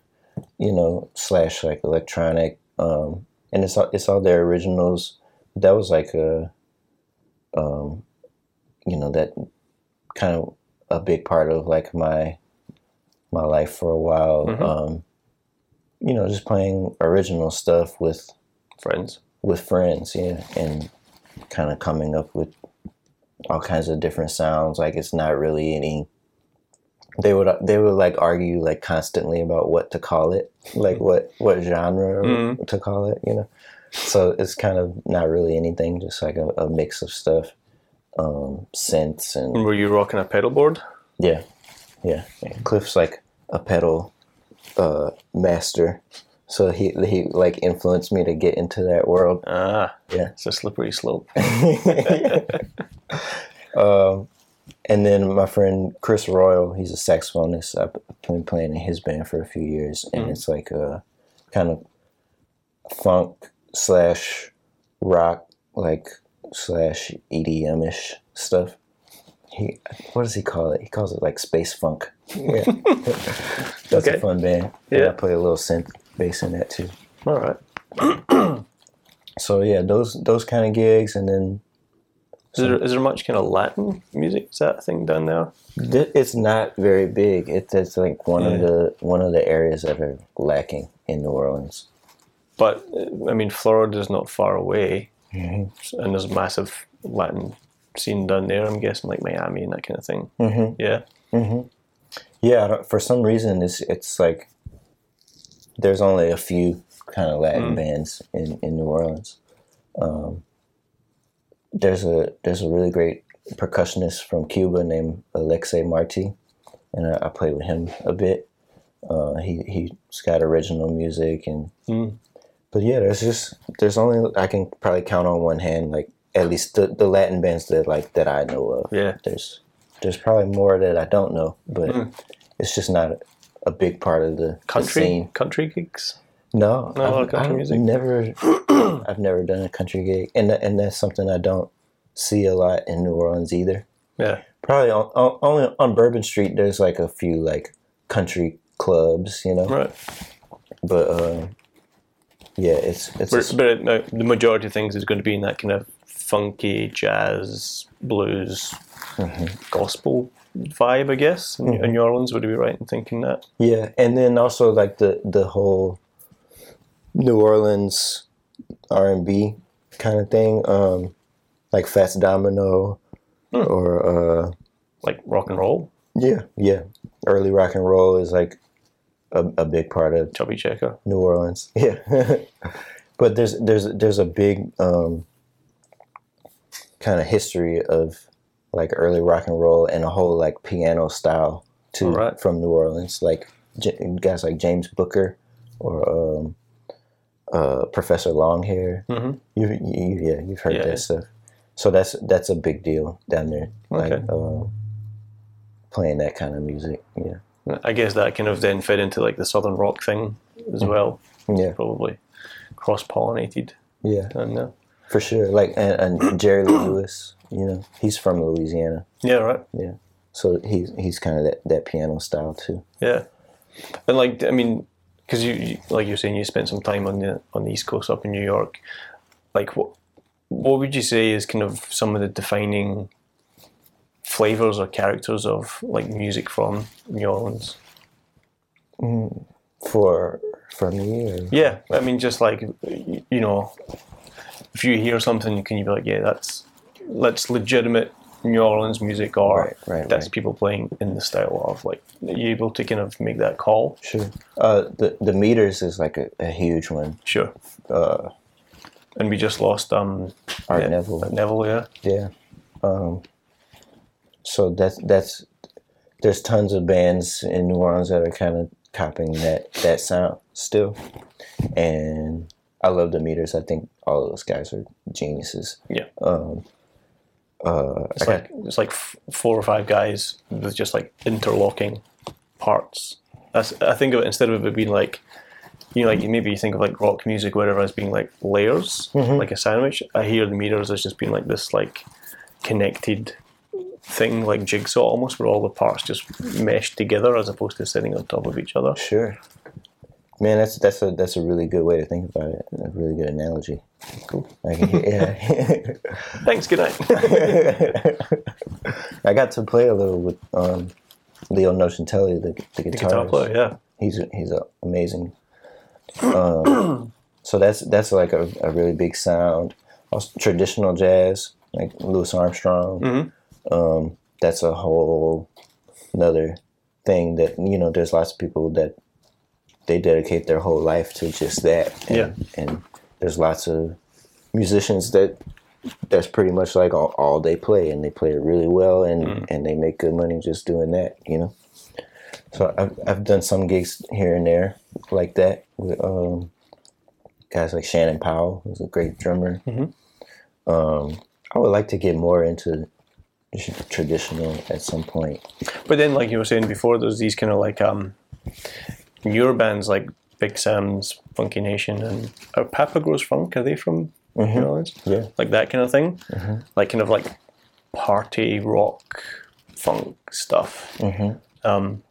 you know, slash like electronic, um, and it's all it's all their originals. That was like a, um, you know, that kind of a big part of like my my life for a while. Mhm. Um, you know, just playing original stuff with Friends. with friends, yeah, and kind of coming up with all kinds of different sounds. Like it's not really any. They would they would like argue like constantly about what to call it, like what what genre Mhm. to call it, you know. So it's kind of not really anything, just like a, a mix of stuff, um, synths and were you rocking a pedal board? yeah, yeah. And Cliff's like a pedal uh, master, so he he like influenced me to get into that world. Ah, Yeah. it's a slippery slope. <laughs> <laughs> um, and then my friend Khris Royal, he's a saxophonist. I've been playing in his band for a few years, and mm-hmm. it's like a kind of funk slash rock, like slash EDM ish stuff. He, what does he call it? He calls it like space funk. Yeah, <laughs> that's Okay. a fun band. And Yeah. I play a little synth bass in that too. All right. <clears throat> So yeah, those those kind of gigs, and then Is there, is there much kind of Latin music? Is that thing down there? Th- It's not very big. It's, it's like one of the one of the areas that are lacking in New Orleans. But uh, I mean, Florida is not far away, Mm-hmm. and there's a massive Latin scene down there. I'm guessing like Miami and that kind of thing. Mm-hmm. Yeah. Mm-hmm. Yeah, for some reason, it's it's like there's only a few kind of Latin Mm. bands in, in New Orleans. Um, there's a there's a really great percussionist from Cuba named Alexei Marti, and I, I play with him a bit. Uh, he he's got original music and Mm. but yeah, there's just there's only I can probably count on one hand like at least the, the Latin bands that like that I know of. Yeah. There's there's probably more that I don't know, but Mm. it's just not a, a big part of the the Country scene. country gigs. No, Not a lot of I've, country I've music? never <clears throat> I've never done a country gig, and and that's something I don't see a lot in New Orleans either. Yeah. Probably on, on, only on Bourbon Street. There's like a few like country clubs, you know, Right. but uh, yeah, it's it's But, s- but it, no, the majority of things is going to be in that kind of funky jazz, blues, Mm-hmm. gospel vibe, I guess. In, in New Orleans, would I be right in thinking that? Yeah, and then also like the the whole New Orleans R and B kind of thing, um, like Fats Domino, Hmm. or uh, Like rock and roll, yeah, yeah, early rock and roll is like a, a big part of chubby checker. New Orleans. <laughs> Yeah, but there's there's there's a big um, kind of history of like early rock and roll and a whole like piano style too Alright. from New Orleans. Like J- guys like James Booker or um, uh, Professor Longhair. Mhm. You, you yeah you've heard Yeah. that stuff. So that's that's a big deal down there. Like uh, playing that kind of music. Yeah, I guess that kind of then fed into like the southern rock thing as well. yeah, Probably cross pollinated yeah. down there. For sure. Like and, and Jerry Lee Lewis, you know, he's from Louisiana. Yeah, right. Yeah, so he's he's kind of that, that piano style too. Yeah, and like I mean, because you, you like you're saying you spent some time on the on the East Coast up in New York. Like what what would you say is kind of some of the defining flavors or characters of like music from New Orleans? Mm, for for me or Yeah, I mean, just like you know, if you hear something, can you be like, yeah, that's that's legitimate New Orleans music, or Right, right, that's right. people playing in the style of like, you're you able to kind of make that call? sure. Uh the the meters is like a, a huge one. Sure. Uh And we just lost um Art yeah, Neville. Neville, yeah. Yeah. Um so that's that's there's tons of bands in New Orleans that are kind of copying that that sound still. And I love the meters. I think all of those guys are geniuses. Yeah. Um uh It's like it's like f- four or five guys with just like interlocking parts. That's I think of it instead of it being like you know, like maybe you think of like rock music, whatever, as being like layers, Mm-hmm. like a sandwich. I hear the meters as just being like this like connected thing, like jigsaw almost, where all the parts just mesh together as opposed to sitting on top of each other. Sure. Man, that's that's a that's a really good way to think about it. A really good analogy. Cool. I can hear, yeah. <laughs> Thanks. Good night. <laughs> I got to play a little with um, Leo Nocentelli, the the guitarist. Guitar player, yeah. He's he's a amazing. Um, <clears throat> so that's that's like a, a really big sound. Also, traditional jazz, like Louis Armstrong. Mhm. Um, that's a whole another thing that you know. There's lots of people that they dedicate their whole life to just that. And, Yeah. and there's lots of musicians that that's pretty much like all, all they play, and they play it really well, and Mm. and they make good money just doing that. You know. So I've I've done some gigs here and there like that with um, guys like Shannon Powell, who's a great drummer. Mhm. Um, I would like to get more into traditional at some point. But then, like you were saying before, there's these kind of like um, newer bands like Big Sam's, Funky Nation, and are Papa Grows Funk. Are they from New Orleans? Yeah. Like that kind of thing, like kind of like party rock, funk stuff. Mhm. Um,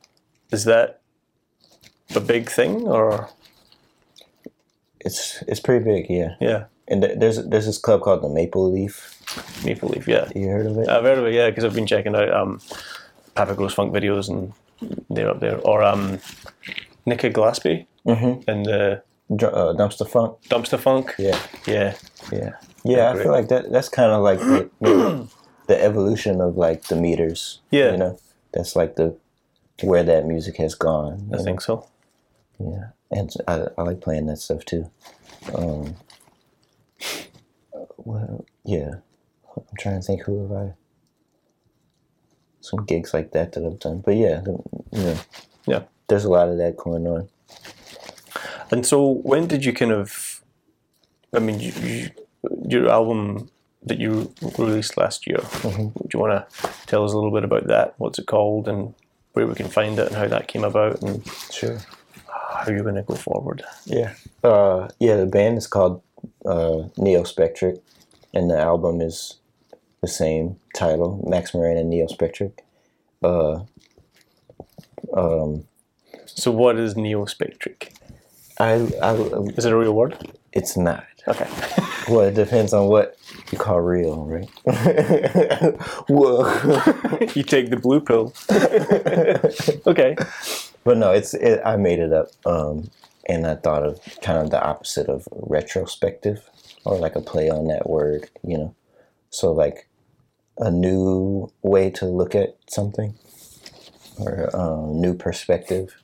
is that a big thing, or It's it's pretty big, yeah. yeah, And th- there's there's this club called the Maple Leaf. Maple Leaf? Yeah, You heard of it? I've heard of it. Yeah, because I've been checking out um, Papa Grows Funk videos, and they're up there. Or um, Nikki Glaspie Mhm. and the Dr- uh, Dumpstaphunk. Dumpster Funk. Yeah, Yeah, yeah, yeah. I feel like that that's kind of like the, the evolution of like the meters. Yeah. you know, that's like the where that music has gone. I you think so. Yeah. and I, I like playing that stuff too. Um, well, yeah, I'm trying to think who have I some gigs like that that I've done, but yeah, you know, Yeah. There's a lot of that going on. And so, when did you kind of? I mean, you, you, your album that you released last year. Do you want to tell us a little bit about that? What's it called, and where we can find it, and how that came about, and Sure. how you're going to go forward? Yeah. Uh, yeah, the band is called uh, Neo Spectric, and the album is the same title, Max Moran and Neo Spectric. Uh, um, So, what is neospectric? I, I, Is it a real word? it's not. Okay. <laughs> Well, it depends on what you call real, right? <laughs> Whoa. <laughs> you take the blue pill. okay. but no, it's it, I made it up, um, and I thought of kind of the opposite of retrospective, or like a play on that word, you know. So like a new way to look at something, or a new perspective.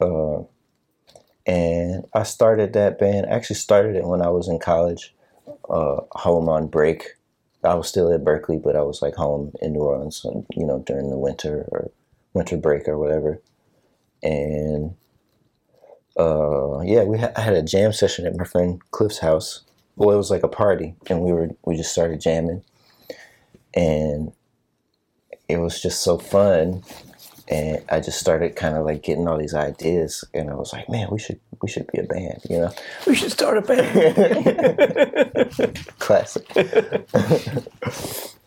Uh, and I started that band. I actually started it when I was in college, uh, home on break. I was still at Berklee, but I was like home in New Orleans, you know, during the winter or winter break or whatever and uh, yeah, we ha- I had a jam session at my friend Cliff's house. Well, it was like a party, and we were we just started jamming, and it was just so fun. And I just started kind of like getting all these ideas, and I was like, man, we should we should be a band, you know, We should start a band. <laughs> classic. <laughs>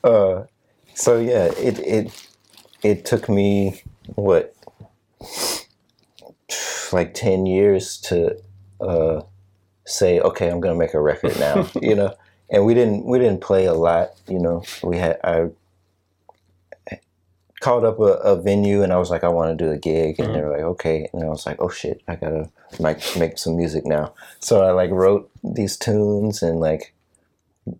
uh, so yeah, it it it took me what like 10 years to uh, say okay i'm gonna make a record now <laughs> you know and we didn't we didn't play a lot you know we had i called up a, a venue and i was like i want to do a gig. And they were like okay. And i was like oh shit. I gotta make, make some music now. So i like wrote these tunes and like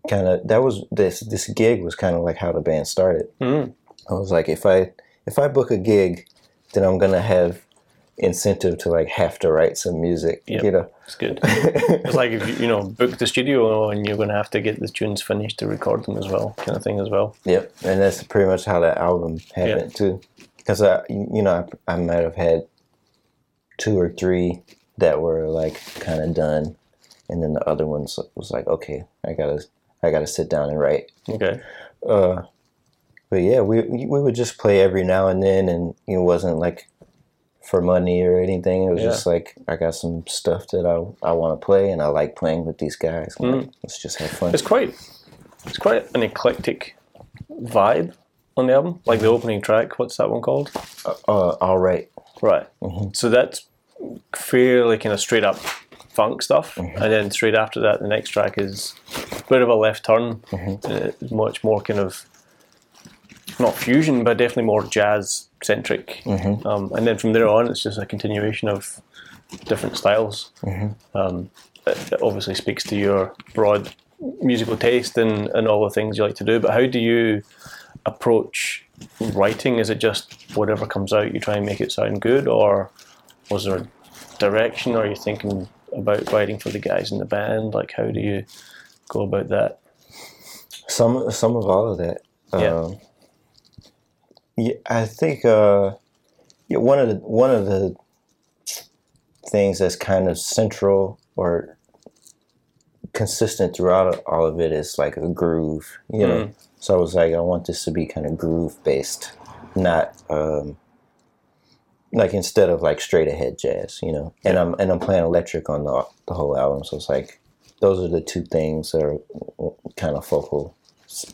kind of that was this this gig was kind of like how the band started. Mm. I was like, if I if I book a gig, then I'm gonna have incentive to like have to write some music. Yep. You know. It's good. <laughs> It's like if you, you know, book the studio and you're going to have to get the tunes finished to record them as well, kind of thing as well. Yep. And that's pretty much how that album happened too. Because I, you know, I, I might have had two or three that were like kind of done, and then the other ones was like, okay, I gotta I gotta sit down and write. Okay. Uh, but yeah, we we would just play every now and then, and it wasn't like for money or anything. It was Yeah. just like I got some stuff that I I want to play, and I like playing with these guys. I'm like, let's just have fun. It's quite, it's quite an eclectic vibe on the album. Like the opening track, what's that one called? Uh, all right, Right. So that's fairly kind of straight up funk stuff, Mm-hmm. and then straight after that, the next track is a bit of a left turn. Mm-hmm. Uh, much more kind of not fusion, but definitely more jazz centric. Mm-hmm. Um, and then from there on, it's just a continuation of different styles. Mm-hmm. Um, it, it obviously speaks to your broad musical taste and, and all the things you like to do. But how do you approach writing? Is it just whatever comes out, you try and make it sound good, or was there a direction? Are you thinking about writing for the guys in the band? Like, how do you go about that? some some of all of that. Yeah. Um, yeah, I think uh, yeah, one of the one of the things that's kind of central or consistent throughout all of it is like a groove, you know. So I was like, I want this to be kind of groove based, not um, like instead of like straight ahead jazz, you know. And I'm and I'm playing electric on the the whole album, so it's like those are the two things that are kind of focal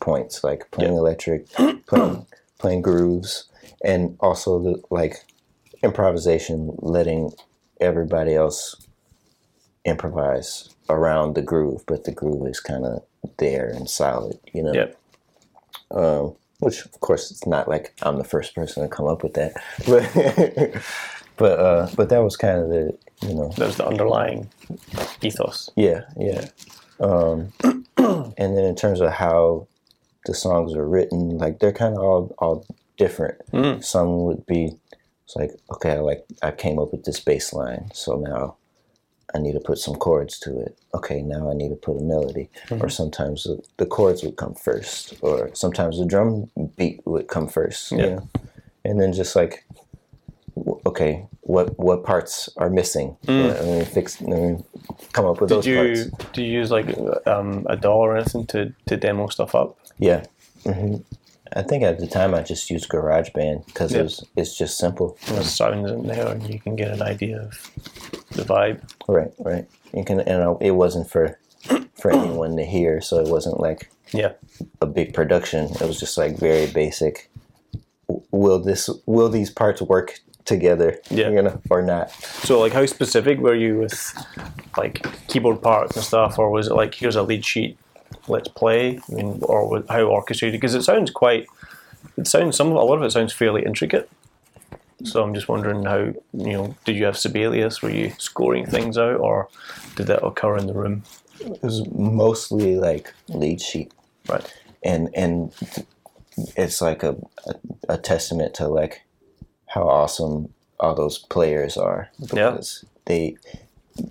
points, like playing electric, playing playing grooves, and also the like improvisation, letting everybody else improvise around the groove, but the groove is kind of there and solid, you know. Yep. Um, which of course it's not like I'm the first person to come up with that, <laughs> but but uh, but that was kind of the you know That's the underlying ethos. yeah yeah. Um, <clears throat> and then in terms of how the songs are written, like they're kind of all all different. Mm. Some would be it's like okay, I like I came up with this bass line, so now I need to put some chords to it. Okay, now I need to put a melody. Or sometimes the, the chords would come first, or sometimes the drum beat would come first. Yeah. You know? And then just like, okay, what what parts are missing? Let me fix. Let me come up with Did those you parts. do you use like um, a DAW or anything to, to demo stuff up? Yeah. hmm I think at the time I just used GarageBand because Yeah. it it's just simple. There's sounds in there, and you can get an idea of the vibe. Right, right. You can, and it wasn't for for anyone to hear, so it wasn't like Yeah, a big production. It was just like very basic. Will this will these parts work together? Yeah. you know, or not? So, like, how specific were you with like keyboard parts and stuff, or was it like here's a lead sheet, let's play? I mean, or how orchestrated? Because it sounds quite, it sounds some a lot of it sounds fairly intricate. So I'm just wondering how you know, did you have Sibelius? Were you scoring things out, or did that occur in the room? It was mostly like lead sheet, Right. and and it's like a a, a testament to like how awesome all those players are Yeah. because they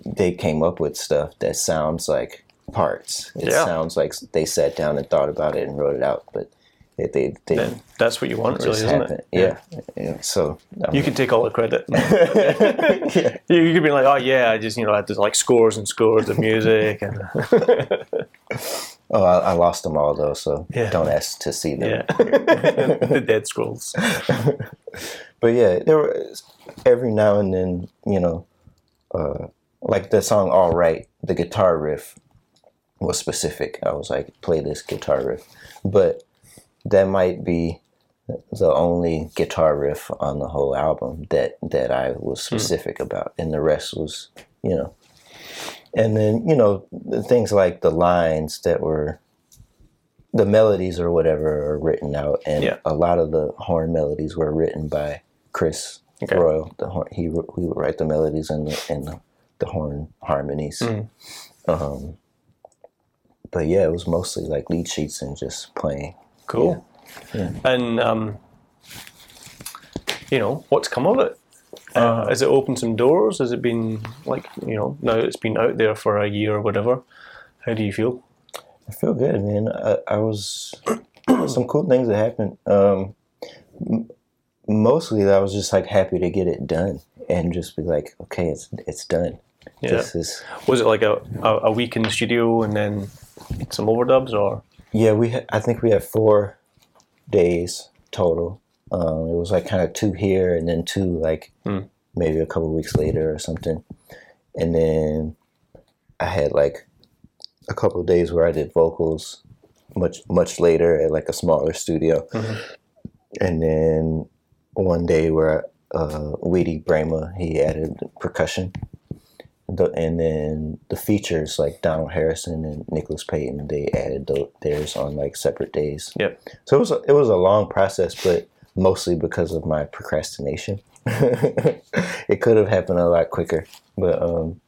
they came up with stuff that sounds like parts. It Yeah. sounds like they sat down and thought about it and wrote it out, but they they Then that's what you want, really, isn't happened. it? Yeah. yeah. So um, You can take all the credit. <laughs> yeah. you, you could be like, oh yeah, I just you know I had to like scores and scores of music and <laughs> <laughs> Oh, I, I lost them all though, so Yeah. don't ask to see them. yeah, <laughs> the Dead Scrolls. <laughs> But yeah, there was every now and then, you know, uh, like the song "All Right," the guitar riff was specific. I was like, play this guitar riff, but that might be the only guitar riff on the whole album that that I was specific about, and the rest was, you know. And then you know things like the lines that were the melodies or whatever are written out, and Yeah. a lot of the horn melodies were written by Khris Okay. Royal. The horn, he he would write the melodies and the and the, the horn harmonies. Mm. Um, but yeah, it was mostly like lead sheets and just playing. Cool. Yeah. And um, you know, what's come of it? Uh, has it opened some doors? Has it been like you know now it's been out there for a year or whatever? How do you feel? I feel good, man. I, I was <clears throat> some cool things that happened. Um, m- mostly, I was just like happy to get it done and just be like, okay, it's it's done. Yeah. This is Was it like a, a, a week in the studio and then some overdubs or yeah. We ha- I think we had four days total. Um, it was like kind of two here and then two like Hmm. maybe a couple weeks later or something, and then I had like a couple of days where I did vocals much much later at like a smaller studio, Mhm. and then one day where uh, Weedie Braimah he added percussion, the, and then the features like Donald Harrison and Nicholas Payton they added tho- theirs on like separate days. Yep. So it was a, it was a long process, but mostly because of my procrastination. <laughs> it could have happened a lot quicker, but um,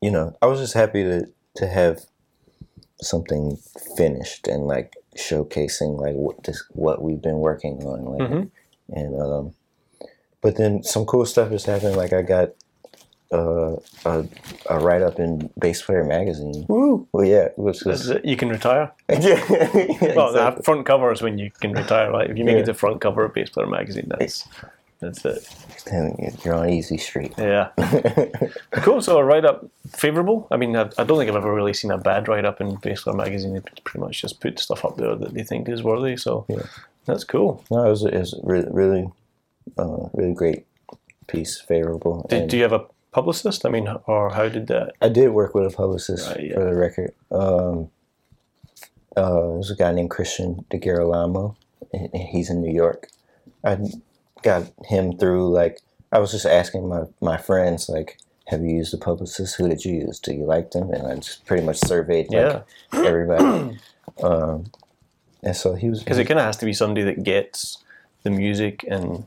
you know, I was just happy to to have something finished and like showcasing like what this what we've been working on, like, Mhm. and um, but then some cool stuff has happened. Like I got uh, a a write up in Bass Player magazine. Woo. Well, yeah, which That's was it. You can retire. <laughs> yeah. Well, exactly. the front cover is when you can retire, right? If you make Yeah. it to front cover of Bass Player magazine, that's that's it. Then you're on easy street. Yeah. <laughs> cool. So a write up favorable. I mean, I, I don't think I've ever really seen a bad write up in Bass Player magazine. They pretty much just put stuff up there that they think is worthy. So Yeah. that's cool. No, it was, it was really, really, uh, really great piece, favorable. Did, and do you have a publicist? I mean, or how did that? I did work with a publicist Right, yeah. for the record. Um, uh, there's a guy named Christian De Girolamo. and He's in New York. I got him through like I was just asking my my friends like, "Have you used a publicist? Who did you use? Do you like them?" And I just pretty much surveyed like Yeah. everybody. <clears throat> um, and so he was Because it kind of has to be somebody that gets the music and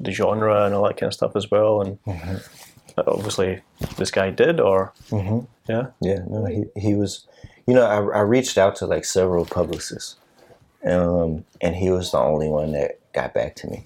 the genre and all that kind of stuff as well. And obviously, this guy did, or Mhm. yeah, Yeah, no, he he was. You know, I I reached out to like several publicists, um, and he was the only one that got back to me.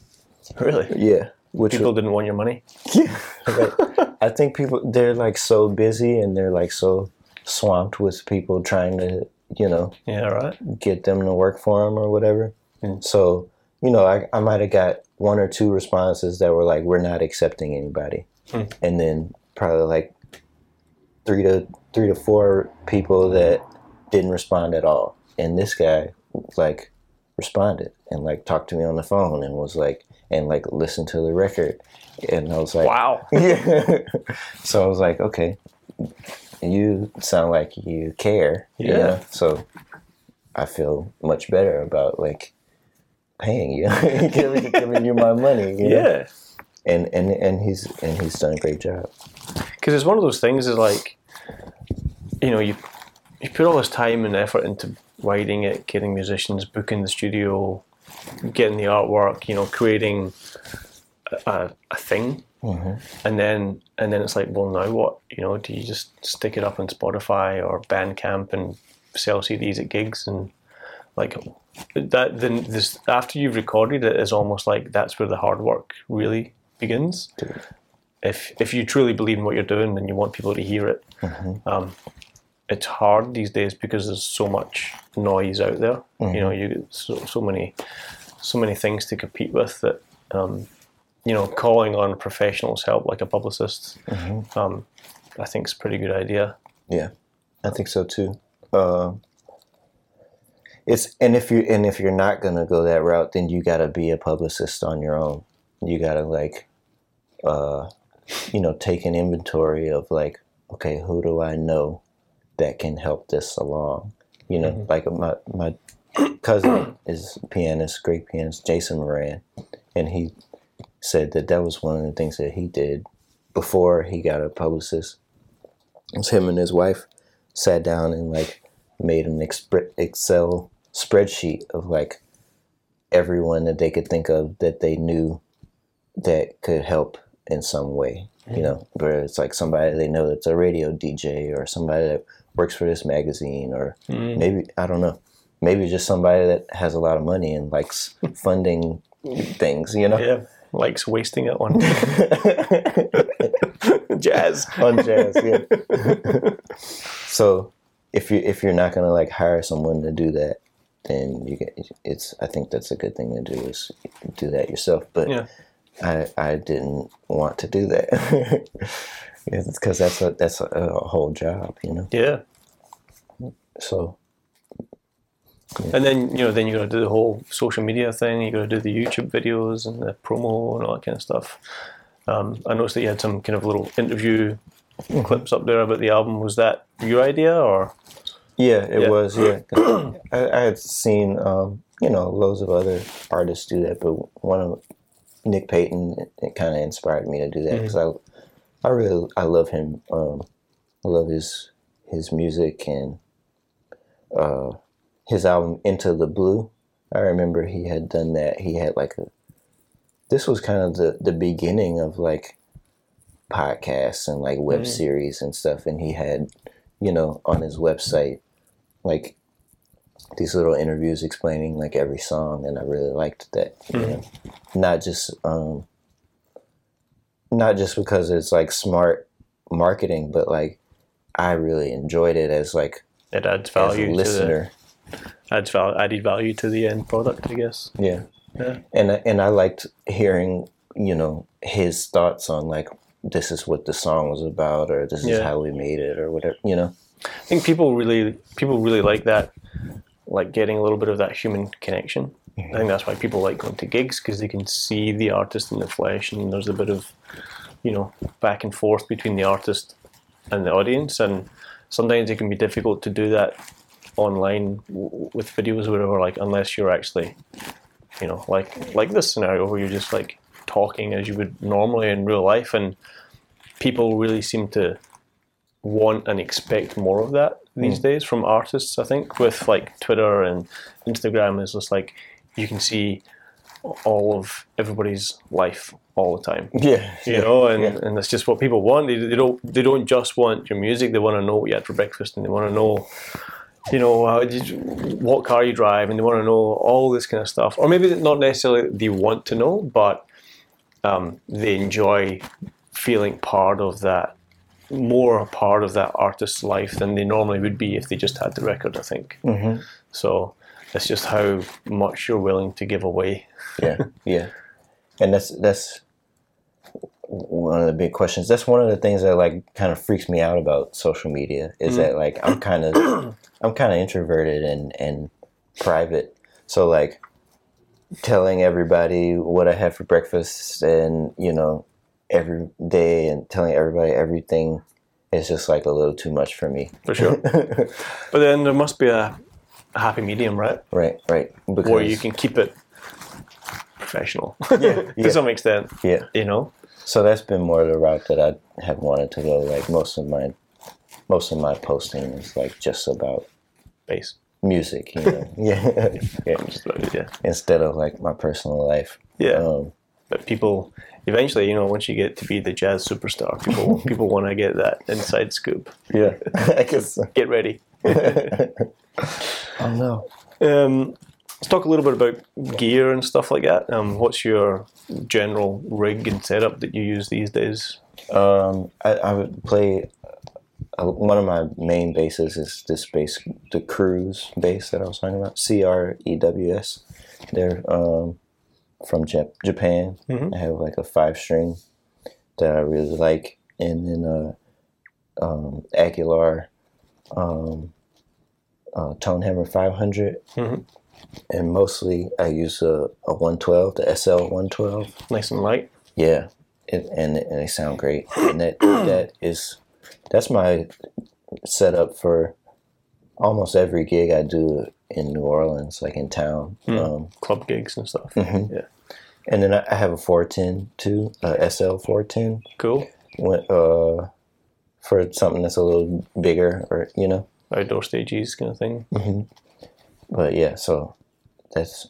really, Yeah, which People didn't want your money. <laughs> Yeah, like, I think people they're like so busy and they're like so swamped with people trying to you know Yeah, right. get them to work for them or whatever. Mm. So you know, I I might have got one or two responses that were like, "We're not accepting anybody," Mm. and then probably like three to three to four people that didn't respond at all. And this guy like responded and like talked to me on the phone and was like and like listened to the record, and I was like, Wow. yeah. <laughs> so I was like, okay, you sound like you care. you Yeah. know? So I feel much better about like paying you, giving, giving you my money. you know? Yeah. And and and he's and he's done a great job. because it's one of those things is like you know you you put all this time and effort into writing it getting musicians booking the studio getting the artwork you know creating a, a thing Mhm. and then and then it's like well now what you know do you just stick it up on spotify or bandcamp and sell cds at gigs and like that then this after you've recorded it is almost like that's where the hard work really begins if if you truly believe in what you're doing and you want people to hear it, um, it's hard these days because there's so much noise out there. You know, you get so so many so many things to compete with that. Um, you know, calling on professionals help, like a publicist, um, I think is a pretty good idea. Yeah, I think so too. Uh, it's and if you and if you're not gonna go that route, then you gotta be a publicist on your own. You gotta like, uh, you know, take an inventory of like, okay, who do I know that can help this along? You know, like my my cousin is a pianist, great pianist, Jason Moran, and he said that that was one of the things that he did before he got a publicist. It was him and his wife sat down and like made an Excel spreadsheet of like everyone that they could think of that they knew that could help in some way. You mm-hmm. know, where it's like somebody they know that's a radio DJ or somebody that works for this magazine or mm-hmm. maybe I don't know. Maybe just somebody that has a lot of money and likes <laughs> funding things, you know? Yeah, likes wasting it on <laughs> jazz. on jazz, yeah. <laughs> so if you if you're not gonna like hire someone to do that, then you get it's. I think that's a good thing to do is do that yourself. But Yeah. I I didn't want to do that <laughs> because that's a that's a, a whole job, you know. Yeah. So And then you know, then you got to do the whole social media thing. You got to do the YouTube videos and the promo and all that kind of stuff. Um, I noticed that you had some kind of little interview clips up there about the album. Was that your idea or? yeah, it Yeah. was yeah. <clears throat> I, I had seen um, you know loads of other artists do that, but one of Nick Payton it, kind of inspired me to do that because I I really I love him. Um, I love his his music and uh, his album Into the Blue. I remember he had done that. He had like a. This was kind of the the beginning of like podcasts and like web series and stuff, and he had you know on his website like these little interviews explaining like every song, and I really liked that. You know? Not just um, not just because it's like smart marketing, but like I really enjoyed it as like It adds value a to listener. the adds val- added value to the end product, I guess. Yeah, Yeah. and I- and I liked hearing you know his thoughts on like this is what the song was about, or this is Yeah. how we made it, or whatever. You know. I think people really people really like that, like getting a little bit of that human connection. I think that's why people like going to gigs because they can see the artist in the flesh, and there's a bit of, you know, back and forth between the artist and the audience. And sometimes it can be difficult to do that online w- with videos or whatever. Like unless you're actually, you know, like like this scenario where you're just like talking as you would normally in real life, and people really seem to want and expect more of that these days from artists. I think with like Twitter and Instagram is just like you can see all of everybody's life all the time. Yeah. You know, and, yeah. and that's just what people want. They, they don't they don't just want your music. They want to know what you had for breakfast, and they want to know, you know, you, what car you drive, and they want to know all this kind of stuff. Or maybe not necessarily they want to know, but um, they enjoy feeling part of that, more a part of that artist's life than they normally would be if they just had the record. I think. hmm So it's just how much you're willing to give away. Yeah, <laughs> yeah, and that's that's one of the big questions. That's one of the things that like kind of freaks me out about social media is that like I'm kind of <clears throat> I'm kind of introverted and and private, so like telling everybody what I had for breakfast and you know every day and telling everybody everything is just like a little too much for me. For sure. <laughs> But then there must be a, a happy medium, right? right, right. Because Where you can keep it professional <laughs> yeah, <laughs> to some extent, yeah. you know? So that's been more the route that I have wanted to go. Like most of my, most of my posting is like just about Base. music, you know. yeah, yeah. Just about it, yeah. Instead of like my personal life. Yeah. Um, But people, eventually, you know, once you get to be the jazz superstar, people <laughs> people want to get that inside scoop. yeah. <laughs> I guess. Get ready. <laughs> oh no. Um, let's talk a little bit about gear and stuff like that. Um, what's your general rig and setup that you use these days? Um, I, I would play. Uh, one of my main basses is this bass, the Crews bass that I was talking about. C R E W S. They're um, from Jap- Japan. Mhm. I have like a five string that I really like, and then uh, um, Aguilar um, uh, Tonehammer 500, Mhm. and mostly I use a, a 112, the SL 112. Nice and light. Yeah, it, and and they sound great. And that <clears throat> that is that's my setup for almost every gig I do in New Orleans, like in town. Um, Club gigs and stuff. Mhm. Yeah. and then I I have a 410 too, a SL 410, Cool. when, uh, for something that's a little bigger, or you know. Outdoor stages kind of thing. But yeah, so that's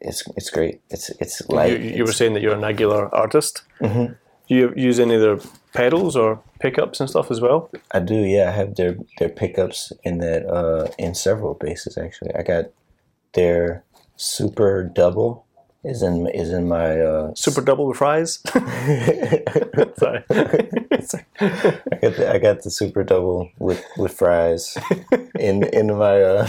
it's it's great. It's it's You, you were saying that you're an Aguilar artist. Mhm. Do you use any of their pedals or pickups and stuff as well? I do, yeah. I have their their pickups in that uh in several basses actually. I got their super double is in is in my uh Super double with fries. <laughs> <laughs> Sorry. I got the, I got the super double with with fries in in my uh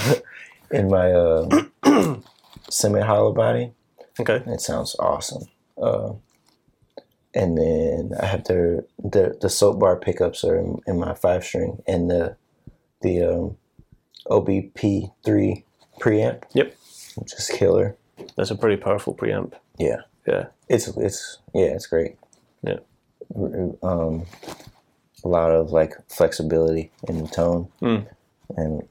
in my uh <clears throat> semi hollow body. okay. It sounds awesome. Uh, and then I have their the the soap bar pickups are in, in my five string and the the um, OBP three preamp, Yep. which is killer. That's a pretty powerful preamp. Yeah, Yeah. it's it's yeah, it's great. Yeah. Um, a lot of like flexibility in the tone Mm. and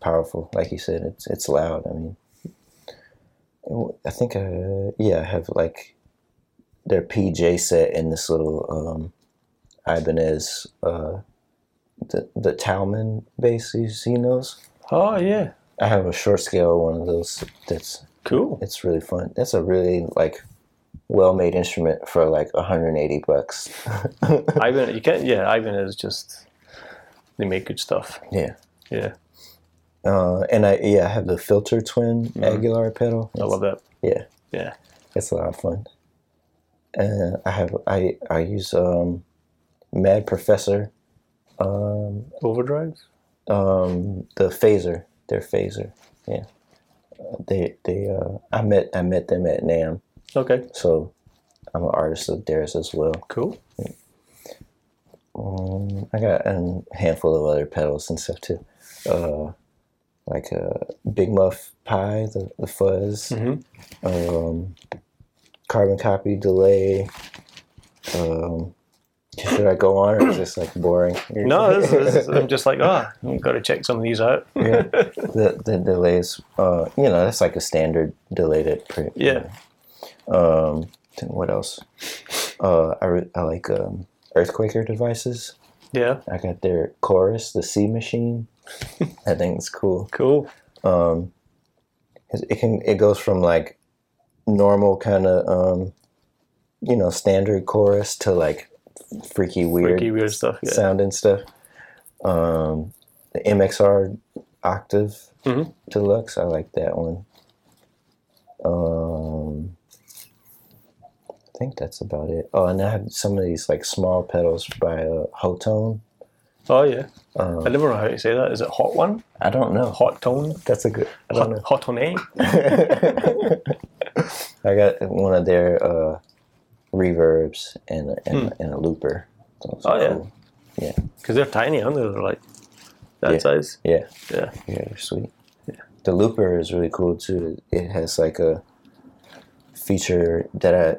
powerful. Like you said, it's it's loud. I mean, I think uh, yeah, I have like their PJ set in this little um, Ibanez, uh, the the Talman bass. You seen those? Oh yeah. I have a short scale one of those. That's Cool. it's really fun. That's a really like well made instrument for like 180 bucks. <laughs> Ivan, you can't. Yeah, Ivan is just. They make good stuff. yeah. Yeah, Uh, and I yeah, I have the filter twin Aguilar pedal. I love that. Yeah, Yeah. it's a lot of fun. And I have I I use um, Mad Professor, um, Overdrive. um, the phaser, their phaser. Yeah, Uh, they they uh, I met I met them at NAMM, Okay. so I'm an artist of theirs as well. Cool. Um, I got a handful of other pedals and stuff too. Uh, like a Big Muff Pi, the, the fuzz, Mhm. um, carbon copy delay. Um, should I go on or is this like boring? <laughs> No, this, this is, I'm just like, oh, I've got to check some of these out. <laughs> yeah, the the delays. Uh, you know, that's like a standard delay that. Pre- Yeah. Um, what else? Uh, I re- I like um, Earthquaker devices. Yeah. I got their chorus, the Sea Machine. <laughs> I think it's cool. Cool. Um, it can it goes from like normal kind of um, you know standard chorus to like freaky weird, Freaky weird stuff. Yeah. and stuff. Um, the MXR octave Mhm. deluxe, I like that one. Um, I think that's about it. Oh, and I have some of these like small pedals by uh, Hotone. Oh yeah. Um, I never know how to say that. Is it hot one? I don't know. Hot tone? That's a good. I don't Hot, hot on A? know. <laughs> <laughs> <laughs> I got one of their uh, reverbs and a, and, and a looper. So Hmm. Oh, yeah. cool. yeah, Because they're tiny, aren't they? They're like that Yeah. size. yeah, Yeah. yeah. They're sweet. The looper is really cool too. It has like a feature that I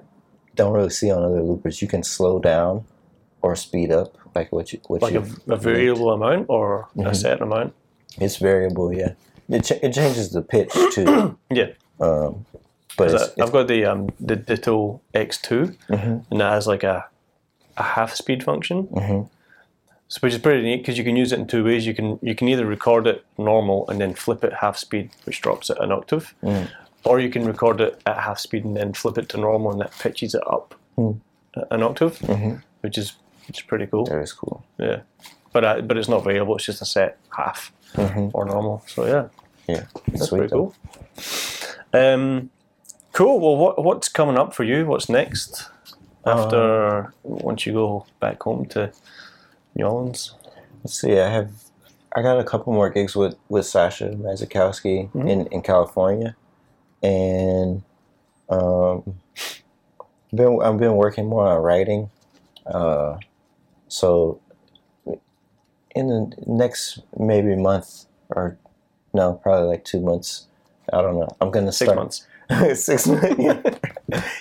don't really see on other loopers. You can slow down or speed up, like what you what Like you. a, a variable amount or Mm-hmm. a set amount. It's variable, yeah. It, ch- it changes the pitch too. <coughs> Yeah. um, but it's, it's I've got the um, the Ditto X2, Mhm. and that has like a a half speed function, Mhm. so which is pretty neat because you can use it in two ways. You can you can either record it normal and then flip it half speed, which drops it an octave, Mm. or you can record it at half speed and then flip it to normal, and that pitches it up Mm. an octave, Mhm. which is which is pretty cool. that is cool. Yeah, but uh, but it's not variable. It's just a set half Mhm. or normal. So yeah, Yeah, that's pretty though. cool. Um, cool. Well, what what's coming up for you? What's next after once you go back home to New Orleans? Let's see. I have. I got a couple more gigs with with Sasha Masakowski Mhm. in in California, and um, been I've been working more on writing. Uh, so in the next maybe month or no, probably like two months. I don't know. I'm gonna Six start months. <laughs> six months.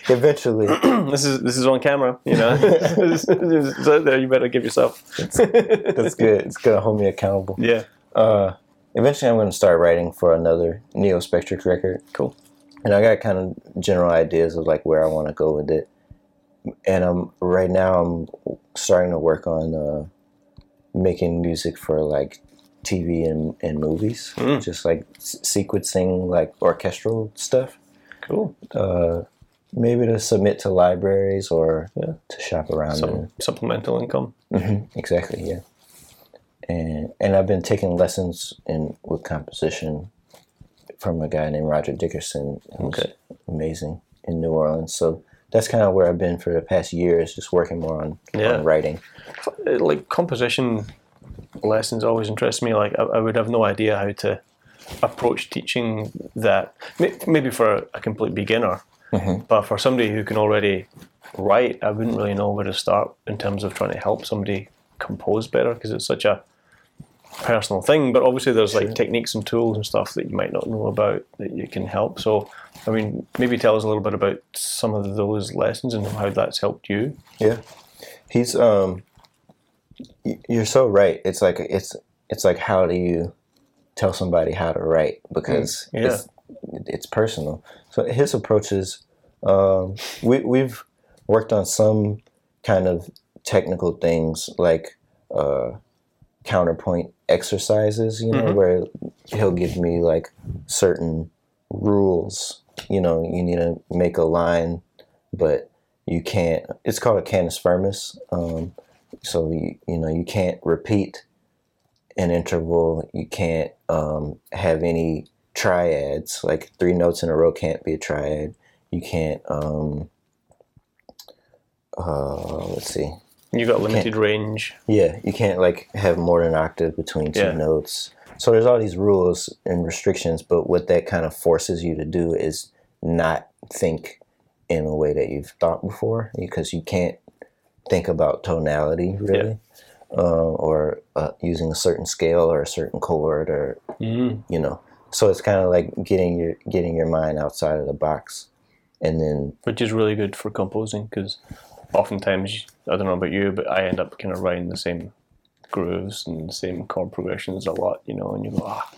Eventually, <clears throat> this is this is on camera. You know, <laughs> <laughs> so there you better give yourself. that's good. It's gonna hold me accountable. Yeah. Uh, eventually, I'm going to start writing for another Neo Spectric record. Cool. And I got kind of general ideas of like where I want to go with it. And I'm right now I'm starting to work on uh, making music for like TV and, and movies, Mm. just like s- sequencing like orchestral stuff. Cool. Uh, maybe to submit to libraries or Yeah. to shop around. Some supplemental income. hmm Exactly, yeah. And and I've been taking lessons in with composition from a guy named Roger Dickerson, who's Okay. amazing in New Orleans. So that's kind of where I've been for the past year, is just working more on, Yeah. on writing. Like composition lessons always interest me. Like I, I would have no idea how to approach teaching that. Maybe for a, complete beginner, Mhm. but for somebody who can already write, I wouldn't really know where to start in terms of trying to help somebody compose better because it's such a personal thing. But obviously, there's like techniques and tools and stuff that you might not know about that you can help. So, I mean, maybe tell us a little bit about some of those lessons and how that's helped you. Yeah, he's um. y- You're so right. It's like it's it's like how do you tell somebody how to write because Mm, yeah. it's it's personal. So his approach is um, we we've worked on some kind of technical things like uh, counterpoint exercises. You know, Mhm. where he'll give me like certain rules. You know, you need to make a line, but you can't. It's called a cantus firmus. Um, so you you know you can't repeat an interval. You can't um, have any triads. Like three notes in a row can't be a triad. You can't. Um, uh, let's see. You got limited range. Yeah, you can't like have more than an octave between two Yeah. notes. So there's all these rules and restrictions, but what that kind of forces you to do is not think in a way that you've thought before because you can't think about tonality really, uh, or uh, using a certain scale or a certain chord or Mm. you know. So it's kind of like getting your getting your mind outside of the box, and then which is really good for composing because oftentimes I don't know about you, but I end up kind of writing the same grooves and the same chord progressions a lot, you know, and you go, ah,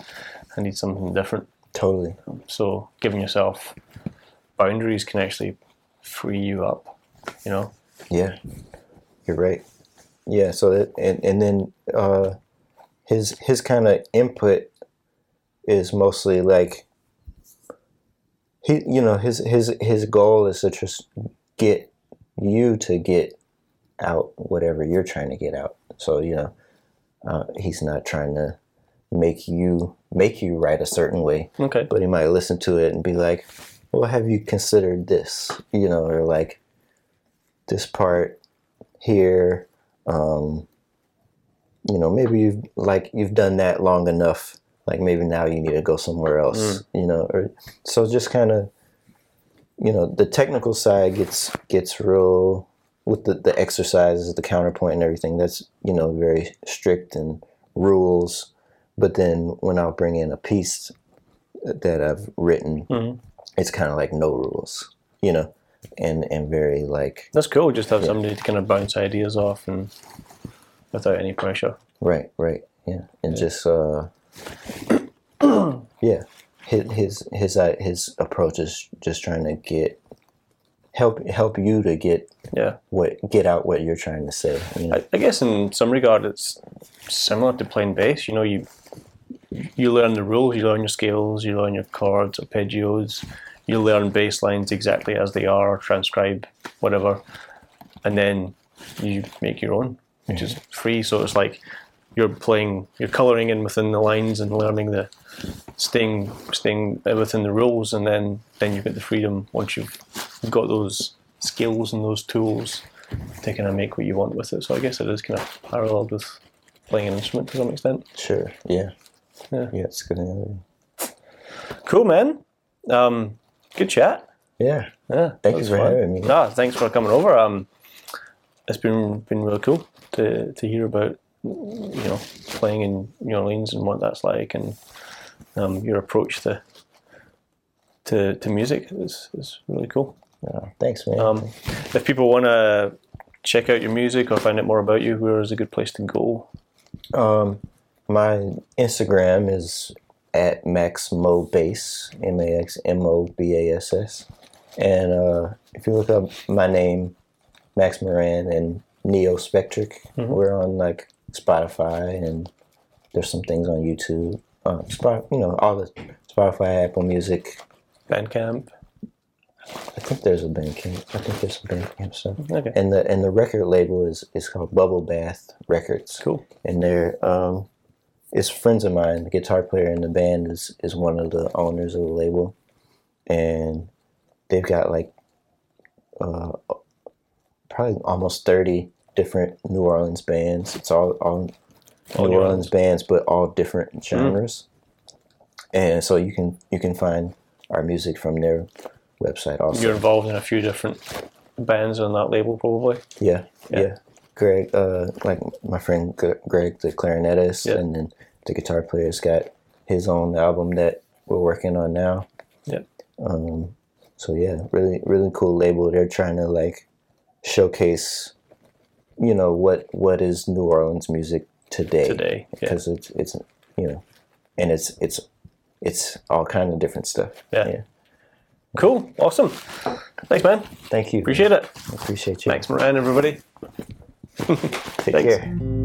I need something different. totally So giving yourself boundaries can actually free you up, you know. Yeah, you're right. Yeah, so that and and then uh, his his kind of input is mostly like he, you know, his his his goal is to just get you to get out whatever you're trying to get out. So you know, uh, he's not trying to make you make you write a certain way Okay. but he might listen to it and be like, "Well, have you considered this?" You know, or like, this part here. Um, you know, maybe you've like you've done that long enough. Like maybe now you need to go somewhere else. You know, or so just kind of, you know, the technical side gets gets real with the the exercises, the counterpoint, and everything. That's you know very strict and rules. But then when I'll bring in a piece that I've written, Mhm. it's kind of like no rules, you know, and and very like That's cool. Just have somebody to kind of bounce ideas off and without any pressure. right, right, yeah, and just uh, <clears throat> yeah, his his his uh, his approach is just trying to get help help you to get Yeah. what get out what you're trying to say. You know? I, I guess in some regard it's similar to playing bass. You know, you you learn the rules, you learn your scales, you learn your chords, arpeggios, you learn bass lines exactly as they are, transcribe whatever, and then you make your own, which is free. So it's like you're playing, you're coloring in within the lines and learning the staying staying within the rules, and then then you get the freedom once you've got those skills and those tools to kind of make what you want with it. So I guess it is kind of paralleled with playing an instrument to some extent. Sure, yeah, Yeah. yeah, it's gonna Cool, man. Um, good chat. yeah. Yeah, Thank you for fun. having me. Ah, thanks for coming over. Um, it's been been really cool to to hear about you know playing in New Orleans and what that's like, and um, your approach to to to music is is really cool. Uh, thanks, man. Um, if people want to check out your music or find out more about you, where is a good place to go? Um, my Instagram is at maxmobass, M A X M O B A S S, and uh, if you look up my name, Max Moran and Neo Spectric, we're on like Spotify and there's some things on YouTube. Um, Spot, you know, all the Spotify, Apple Music. Bandcamp. I think there's a Bandcamp. I think there's some Bandcamp stuff. Okay. And the and the record label is is called Bubble Bath Records. Cool. and they're um, it's friends of mine. The guitar player in the band is is one of the owners of the label, and they've got like uh, probably almost thirty different New Orleans bands. It's all all All New New Orleans bands, but all different genres. And so you can you can find our music from their website also. You're involved in a few different bands on that label, probably. Yeah, Yeah. yeah. Greg, uh, like my friend Greg, the clarinetist, Yeah. and then the guitar player's got his own album that we're working on now. Yeah. Um, so yeah, really, really cool label. They're trying to like showcase, you know, what what is New Orleans music today? Today, yeah. because it's it's you know, and it's it's it's all kind of different stuff. Yeah. Cool. Awesome. Thanks, man. Thank you. Appreciate it. Appreciate you. Thanks, Moran, everybody. <laughs> Take Thanks. care.